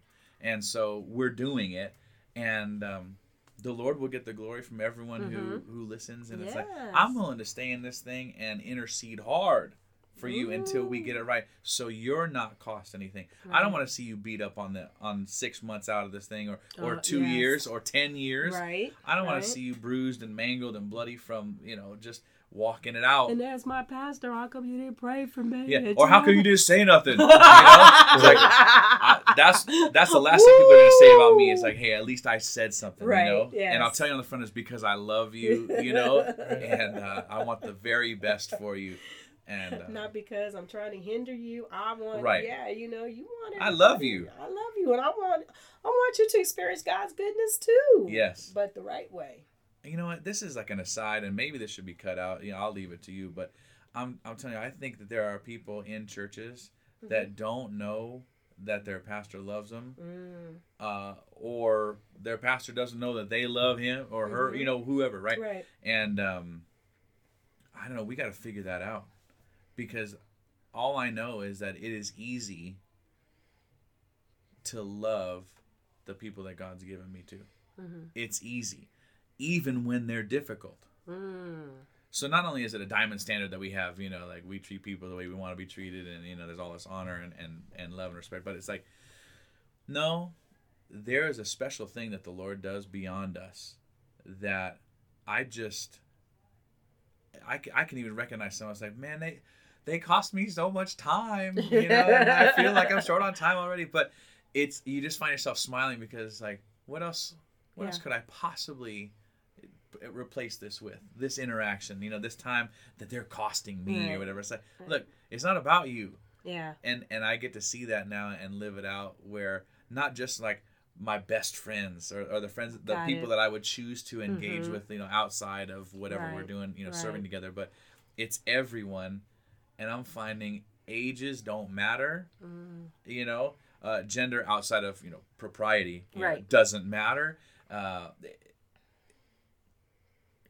and so we're doing it. And um, the Lord will get the glory from everyone who who listens. And it's like Mm-hmm. I'm willing to stay in this thing and intercede hard for you until we get it right so you're not cost anything i don't want to see you beat up on the on six months out of this thing or or Uh, two yes. years or ten years right. I don't want to see you bruised and mangled and bloody from you know just walking it out. And as my pastor, how come you didn't pray for me? yeah, or how come you didn't say nothing? You know, like, I, that's that's the last thing people are gonna say about me. Is like, hey, at least I said something, Right, you know. yes. And I'll tell you on the front is because I love you, you [LAUGHS] know, and uh, I want the very best for you. And [LAUGHS] uh, Not because I'm trying to hinder you. I want, Right. yeah, you know, you want it. I love you. I love you, and I want, I want you to experience God's goodness too. yes, but the right way. you know what? This is like an aside, and maybe this should be cut out. You know, I'll leave it to you. But I'm I'm telling you, I think that there are people in churches Mm-hmm. that don't know that their pastor loves them, Mm, uh, or their pastor doesn't know that they love him or her. Mhm. You know, whoever, right? right. And um, I don't know. We got to figure that out because all I know is that it is easy to love the people that God's given me to. Mhm. It's easy, even when they're difficult. Mm, So not only is it a diamond standard that we have, you know, like we treat people the way we want to be treated, and you know, there's all this honor and and, and love and respect, but it's like, no, there is a special thing that the Lord does beyond us that I just, I, I can even recognize someone's like, man, they they cost me so much time, you know, and I feel like I'm [LAUGHS] short on time already, but it's you just find yourself smiling because like, what else, what else could I possibly replace this with this interaction you know this time that they're costing me or whatever it's like Right. look it's not about you yeah. and and i get to see that now and live it out where not just like my best friends or, or the friends the Got people it. that i would choose to engage Mhm. with you know outside of whatever we're doing you know serving together but it's everyone and i'm finding ages don't matter Mm, you know uh, gender outside of you know propriety you know, Right. doesn't matter uh,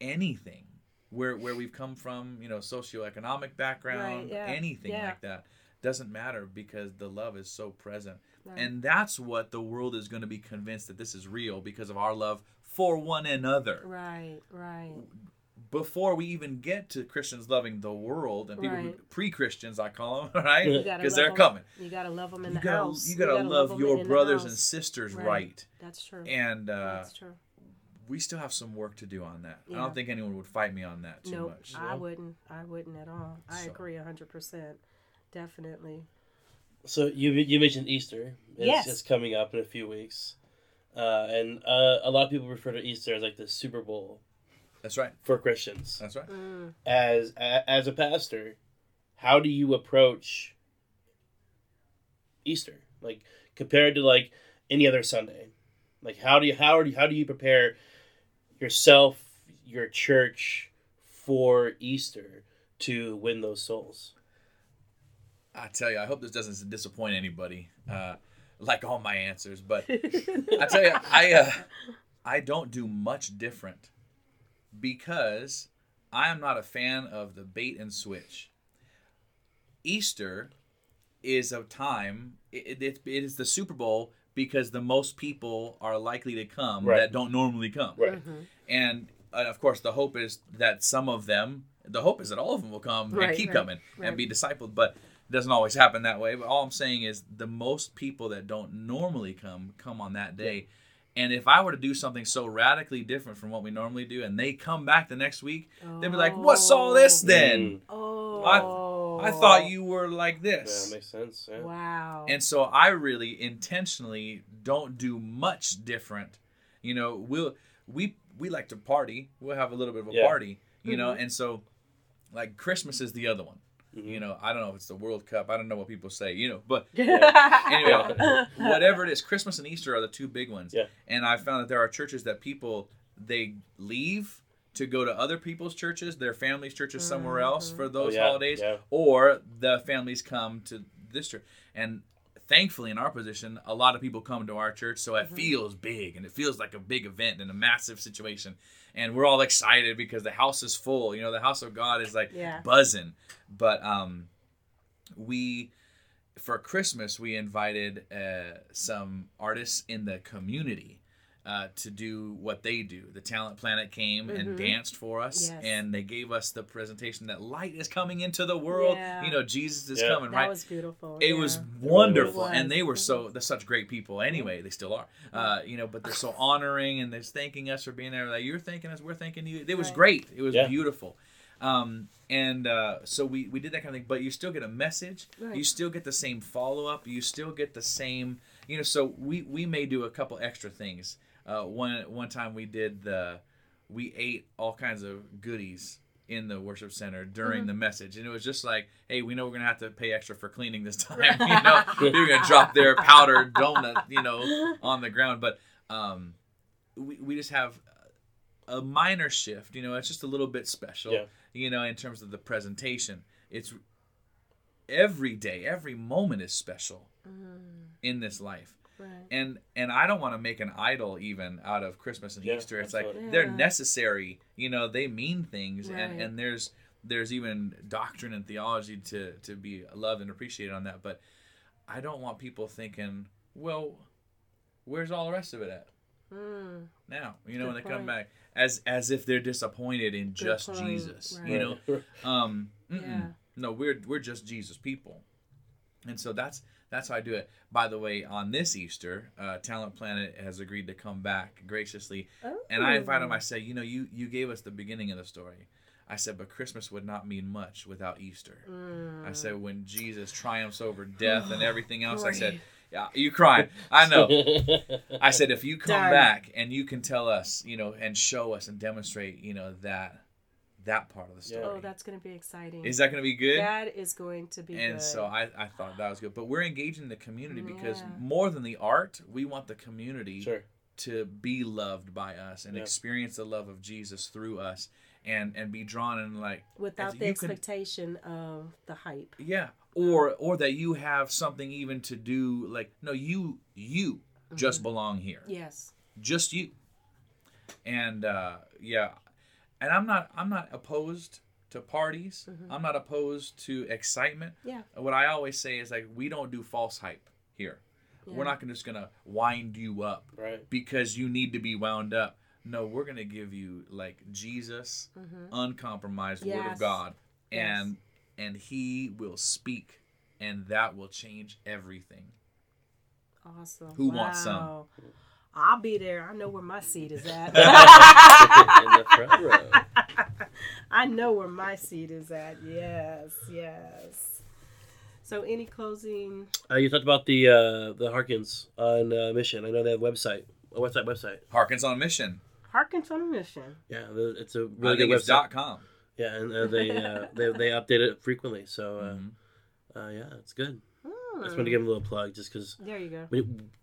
anything where where we've come from you know socioeconomic background Right, yeah, anything yeah. like that doesn't matter because the love is so present right. and that's what the world is going to be convinced that this is real because of our love for one another right. Right. Before we even get to Christians loving the world and people who, Right. pre-Christians I call them [LAUGHS] right because love they're 'em. coming You gotta love them in you the gotta, house. you gotta, love 'em your in the brothers and sisters right, Right. That's true. and uh, That's true. we still have some work to do on that i don't think anyone would fight me on that too Nope, much I wouldn't. I wouldn't at all. I So. agree hundred percent. Definitely. So you you mentioned Easter. It's, Yes. it's coming up in a few weeks, uh, and uh, a lot of people refer to Easter as like the Super Bowl that's right for Christians. that's right Mm, As a, as a pastor, how do you approach Easter? Like compared to like any other Sunday, like how do you how do you, how do you prepare yourself, your church for Easter to win those souls? i tell you i hope this doesn't disappoint anybody uh, like all my answers but [LAUGHS] I tell you, I uh, I don't do much different because I am not a fan of the bait and switch. Easter is a time. It, it, it is the Super Bowl because the most people are likely to come Right. that don't normally come, Right. mhm. and uh, of course the hope is that some of them. The hope is that all of them will come and keep right, coming right. and be discipled, but it doesn't always happen that way. But all I'm saying is the most people that don't normally come come on that day. And if I were to do something so radically different from what we normally do, and they come back the next week, they'd be like, "What's all oh. this then? Mm. Oh. I thought you were like this." Yeah, this." makes sense. Yeah. Wow. And so I really intentionally don't do much different. You know, we'll we we like to party. We'll have a little bit of a Yeah. party. You know, mm-hmm. and so like Christmas is the other one. Mhm. You know, I don't know if it's the World Cup. I don't know what people say. You know, but [LAUGHS] anyway. [LAUGHS] whatever it is, Christmas and Easter are the two big ones. Yeah. And I found that there are churches that people they leave to go to other people's churches, their families' churches somewhere else for those Oh, yeah, holidays, yeah. or the families come to this church. And thankfully, in our position, a lot of people come to our church, so it feels big and it feels like a big event and a massive situation. And we're all excited because the house is full. You know, the house of God is like Yeah. buzzing. But um, we for Christmas we invited uh, some artists in the community uh, to do what they do. The Talent Planet came and Mhm. danced for us, Yes. and they gave us the presentation that light is coming into the world. Yeah. You know, Jesus is Yeah. coming, that right? was beautiful. it yeah. was wonderful, It and they were so they're such great people. Anyway, they still are. Uh, you know, but they're so honoring, and they're thanking us for being there. Like you're thanking us, we're thanking you. It was Right. great. It was Yeah. beautiful. Um, and uh, so we we did that kind of thing. But you still get a message. Right. You still get the same follow up. You still get the same. You know, so we we may do a couple extra things. Uh, one one time we did the we ate all kinds of goodies in the worship center during Mm-hmm. the message and it was just like hey we know we're gonna have to pay extra for cleaning this [LAUGHS] time you know [LAUGHS] you're gonna drop their powdered donut you know on the ground but um we, we just have a minor shift. You know, it's just a little bit special. Yeah. You know, in terms of the presentation, it's every day, every moment is special in this life. Right. And and I don't want to make an idol even out of Christmas and Yeah, Easter. It's like absolutely. they're necessary. You know, they mean things, Right. and and there's there's even doctrine and theology to to be loved and appreciated on that. But I don't want people thinking, well, where's all the rest of it at? Mm. now you know Good when they come back as as if they're disappointed in just point, jesus right. you know [LAUGHS] um. Yeah. no we're we're just jesus people and so that's that's how i do it. By the way on this easter uh, talent planet has agreed to come back graciously. And i invited them i said you know you you gave us the beginning of the story. I said but christmas would not mean much without easter. Mm. i said when jesus triumphs over death and [SIGHS] everything else i said yeah you crying i know. [LAUGHS] I said, if you come Done. back and you can tell us, you know, and show us and demonstrate, you know, that that part of the story. Oh, that's going to be exciting. Is that going to be good? That is going to be and good. so I, I thought that was good. But we're engaging the community because more than the art, we want the community sure. to be loved by us and Yeah. experience the love of Jesus through us and and be drawn in like Without the you can- expectation of the hype. yeah or or that you have something even to do like no you you Mm-hmm. just belong here Yes. just you and uh yeah and i'm not i'm not opposed to parties i'm not opposed to excitement Mm-hmm. Yeah. what i always say is like we don't do false hype here we're not gonna, just gonna wind you up Right. because you need to be wound up no we're gonna give you like jesus uncompromised word of Mm-hmm. Yes. god and and he will speak and that will change everything Awesome. Who wants some? Wow. I'll be there. I know where my seat is at. [LAUGHS] In the [LAUGHS] front row. I know where my seat is at. Yes, yes. So, any closing? Uh, you talked about the uh, the Harkins on uh, mission. I know they have a website. A website website. Harkins on mission Harkins on a mission. Yeah, it's a really think good it's website. dot com Yeah, and uh, they, uh, they they update it frequently. So uh, Mhm. uh, yeah, it's good. I just Hmm. want to give them a little plug, just because There you go. we,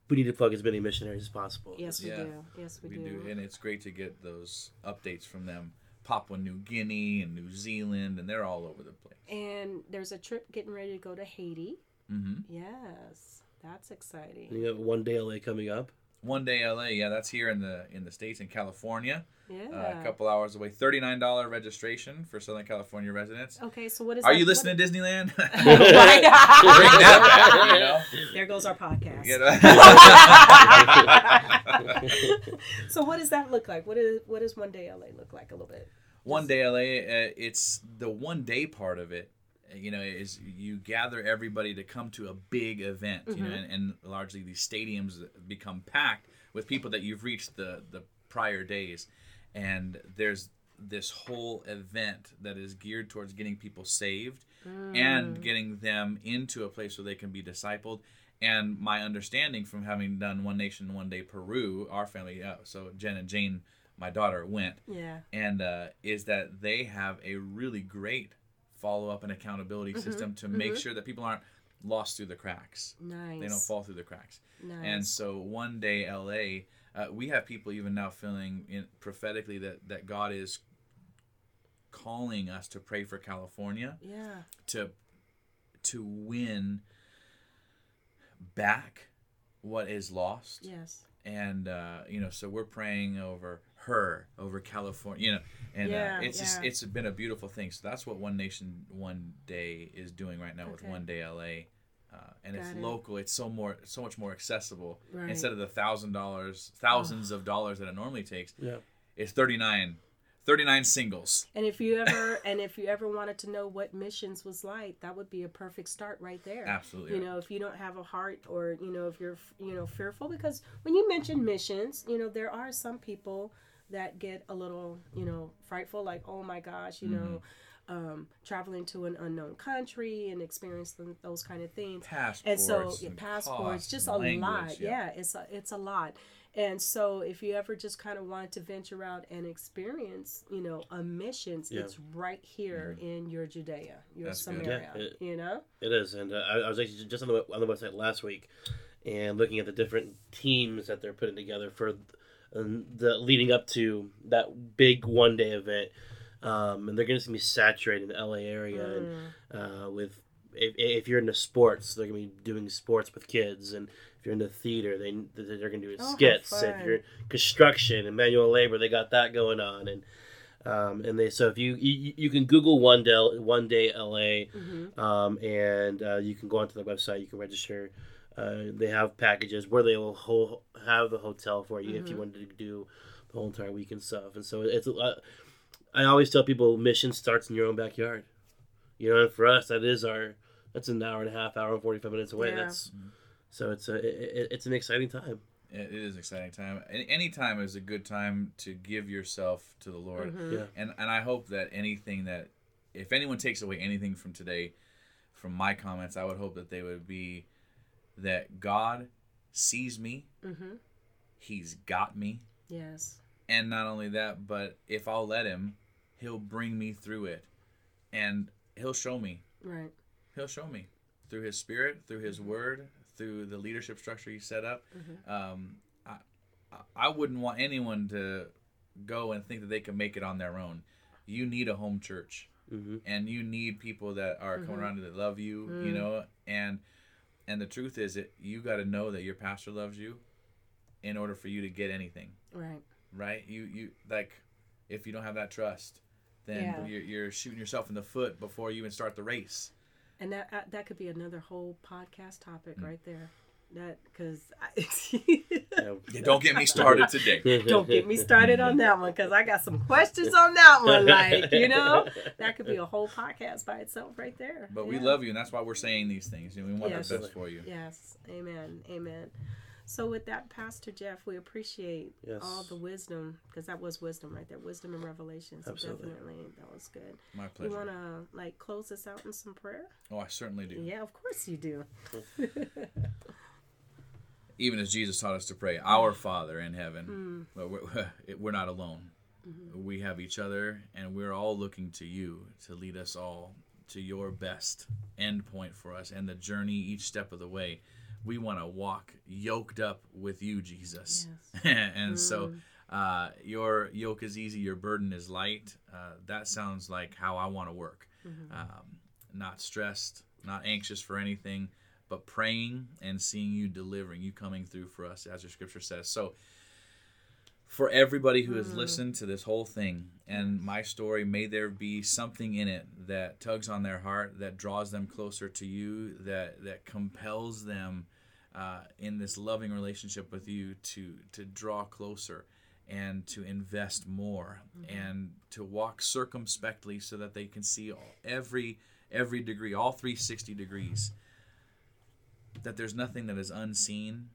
we need to plug as many missionaries as possible. Yes, we Yeah. do. Yes, we, we do. do and it's great to get those updates from them papua new guinea and new zealand and they're all over the place And there's a trip getting ready to go to Haiti. hmm Yes, that's exciting. And you have one day LA coming up. One day la yeah that's here in the in the states in california Yeah. uh, a couple hours away $39 registration for southern california residents Okay, so what is? are that- you what- listening to disneyland [LAUGHS] [LAUGHS] back you know [LAUGHS] There goes our podcast. So what does that look like? What is what does one day LA look like a little bit? one day la uh, it's the one day part of it you know is you gather everybody to come to a big event you know Mhm. and, and largely these stadiums become packed with people that you've reached the the prior days and there's this whole event that is geared towards getting people saved and Mm. getting them into a place where they can be discipled and my understanding from having done one nation one day peru our family uh, so jen and jane my daughter went Yeah. and uh, is that they have a really great follow up and accountability system to make sure that people aren't lost through the cracks. Nice. They don't fall through the cracks. Nice. And so one day, LA, uh, we have people even now feeling in, prophetically that that God is calling us to pray for California yeah. to to win back what is lost Yes. and uh, you know so we're praying over her over california you know and Yeah, uh, it's just it's been a beautiful thing so that's what one nation one day is doing right now with one day la uh, and it's Got it. local it's so more so much more accessible Right. instead of the thousand dollars thousands of dollars that it normally takes Yeah. it's 39 39 singles And if you ever [LAUGHS] and if you ever wanted to know what missions was like, that would be a perfect start right there. absolutely You know, if you don't have a heart or, you know, if you're, you know, fearful because when you mention missions, you know, there are some people that get a little, you know, frightful like, "Oh my gosh, you know, um, traveling to an unknown country and experiencing those kind of things." passports and so yeah, and passports costs just a language, lot yeah. it's a, it's a lot and so if you ever just kind of wanted to venture out and experience you know a missions Yeah. it's right here in your judea your That's samaria Yeah, it- you know It is, and uh, I, I was actually just on the on the website last week, and looking at the different teams that they're putting together for and the leading up to that big one day event. Um, and they're going to be saturated in the LA area, Mm. and uh, with if, if you're into sports, they're going to be doing sports with kids, and if you're into theater, they they're going to do Oh, skits. If you're construction and manual labor, they got that going on, and um, and they so if you you, you can Google one day one day LA, Mhm. um, and uh, you can go onto the website. You can register. Uh, they have packages where they will ho- have a hotel for you if you Mhm. wanted to do the whole entire week and stuff. And so it's. Uh, I always tell people mission starts in your own backyard. You know, and for us, that is our. That's an hour and a half, hour and forty five minutes away. Yeah. That's so it's a it, it's an exciting time. It is an exciting time. Any any time is a good time to give yourself to the Lord. Mhm. Yeah. And and I hope that anything that if anyone takes away anything from today from my comments, I would hope that they would be that God sees me, Mhm. he's got me, Yes. and not only that, but if I'll let him, he'll bring me through it. And he'll show me. Right. He'll show me through his spirit, through his word, through the leadership structure you set up. Um, I, I- I wouldn't want anyone to go and think that they can make it on their own. You need a home church, hmm and you need people that are coming Mhm. around you that love you. You Mm. know, and and the truth is that you got to know that your pastor loves you, in order for you to get anything Right. right? You you like if you don't have that trust, then Yeah. you're, you're shooting yourself in the foot before you even start the race. And that uh, that could be another whole podcast topic Mm. right there. That because [LAUGHS] Yeah, don't get me started today. [LAUGHS] don't get me started on that one because I got some questions on that one. Like you know, that could be a whole podcast by itself right there. But we love you, and that's why we're saying these things. And we want Yes. the best for you. Yes, amen, amen. So with that, Pastor Jeff, we appreciate Yes. all the wisdom because that was wisdom right there, wisdom and revelation. So Absolutely. definitely, that was good. My pleasure. You want to like close us out in some prayer? Oh, I certainly do. Yeah, of course you do. [LAUGHS] Even as Jesus taught us to pray, Our Father in heaven. Mm, But we're, [LAUGHS] we're not alone. mhm. We have each other, and we're all looking to you to lead us all to your best end point for us and the journey each step of the way. We want to walk yoked up with you, Jesus. Yes. [LAUGHS] and so Mm. uh, your yoke is easy, your burden is light. Uh, that sounds like how I want to work. Mhm. Um, not stressed, not anxious for anything, but praying and seeing you delivering, you coming through for us, as your scripture says. So, for everybody who has Mm. listened to this whole thing and my story, may there be something in it that tugs on their heart, that draws them closer to you, that that compels them uh, in this loving relationship with you to to draw closer and to invest more and to walk circumspectly so that they can see all, every every degree, all 360 degrees. That there's nothing that is unseen,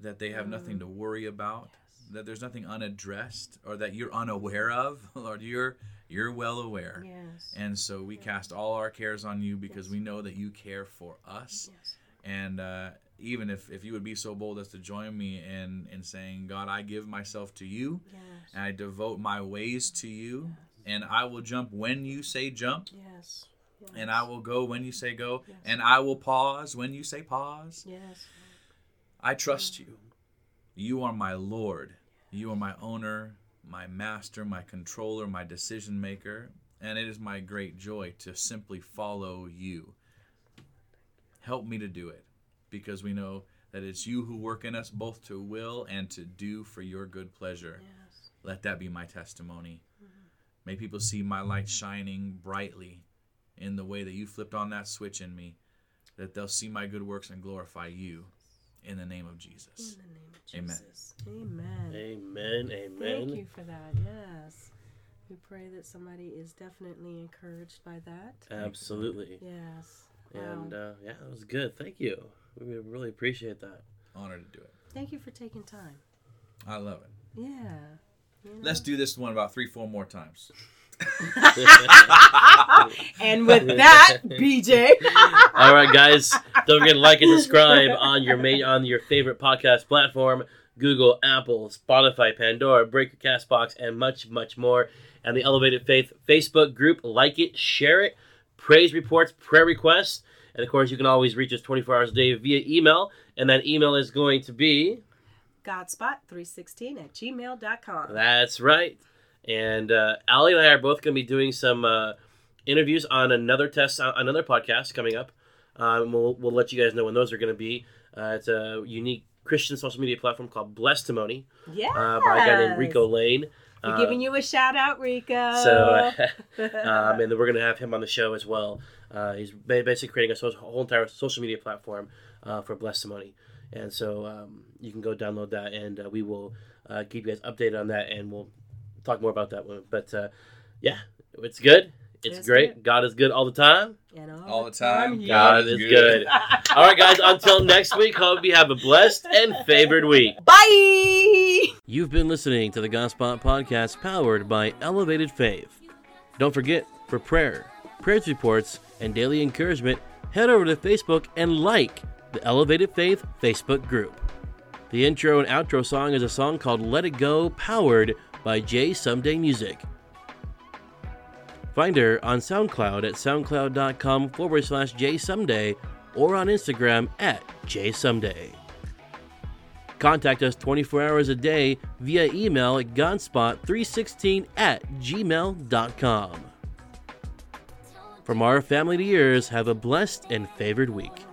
that they have nothing to worry about, that there's nothing unaddressed or that you're unaware of. [LAUGHS] Lord, you're you're well aware. Yes. And so we cast all our cares on you because we know that you care for us. yes. And uh, even if, if you would be so bold as to join me in, in saying, God, I give myself to you, Yes. and I devote my ways to you, and I will jump when you say jump, Yes. Yes. and I will go when you say go, Yes. and I will pause when you say pause. Yes. I trust you. You are my Lord. You are my owner, my master, my controller, my decision maker, and it is my great joy to simply follow you. Help me to do it because we know that it's you who work in us both to will and to do for your good pleasure. Yes. Let that be my testimony. Mm-hmm. May people see my light shining brightly in the way that you flipped on that switch in me, that they'll see my good works and glorify you in the name of In Jesus. the name of Amen. Jesus. Amen. Amen. Amen. Thank you for that. Yes. We pray that somebody is definitely encouraged by that. Absolutely. Yes. Wow. And uh, yeah, that was good. Thank you. We really appreciate that. Honored to do it. Thank you for taking time. I love it. Yeah. You know? Let's do this one about three, four more times. [LAUGHS] and with that, BJ. [LAUGHS] All right, guys. Don't forget to like and subscribe on your ma- on your favorite podcast platform: Google, Apple, Spotify, Pandora, Breaker, Castbox, and much, much more. And the Elevated Faith Facebook group. Like it, share it. Praise reports, prayer requests, and of course, you can always reach us 24 hours a day via email. And that email is going to be godspot316 at gmail.com. That's right. And uh, Allie and I are both going to be doing some uh, interviews on another test, on another podcast coming up. Um, we'll, we'll let you guys know when those are going to be. Uh, it's a unique Christian social media platform called Blesstimony Yeah. uh, by a guy named Rico Lane. We're Uh, giving you a shout out, Rico. So, [LAUGHS] um, [LAUGHS] and then we're going to have him on the show as well. Uh, he's basically creating a social, whole entire social media platform uh, for Blesstimony. And so um, you can go download that, and uh, we will uh, keep you guys updated on that, and we'll talk more about that one. But uh, yeah, it's good. It's, It's great. good. God is good all the time. And All the time. yeah. God is good. All right, guys. Until next week, hope you have a blessed and favored week. [LAUGHS] Bye. You've been listening to the Godspot Podcast powered by Elevated Faith. Don't forget, for prayer, prayers reports, and daily encouragement, head over to Facebook and like the Elevated Faith Facebook group. The intro and outro song is a song called Let It Go, powered by J Someday Music. Find her on SoundCloud at soundcloud.com forward slash J Someday or on Instagram at J Someday. Contact us 24 hours a day via email at godspot316 at gmail.com. From our family to yours, have a blessed and favored week.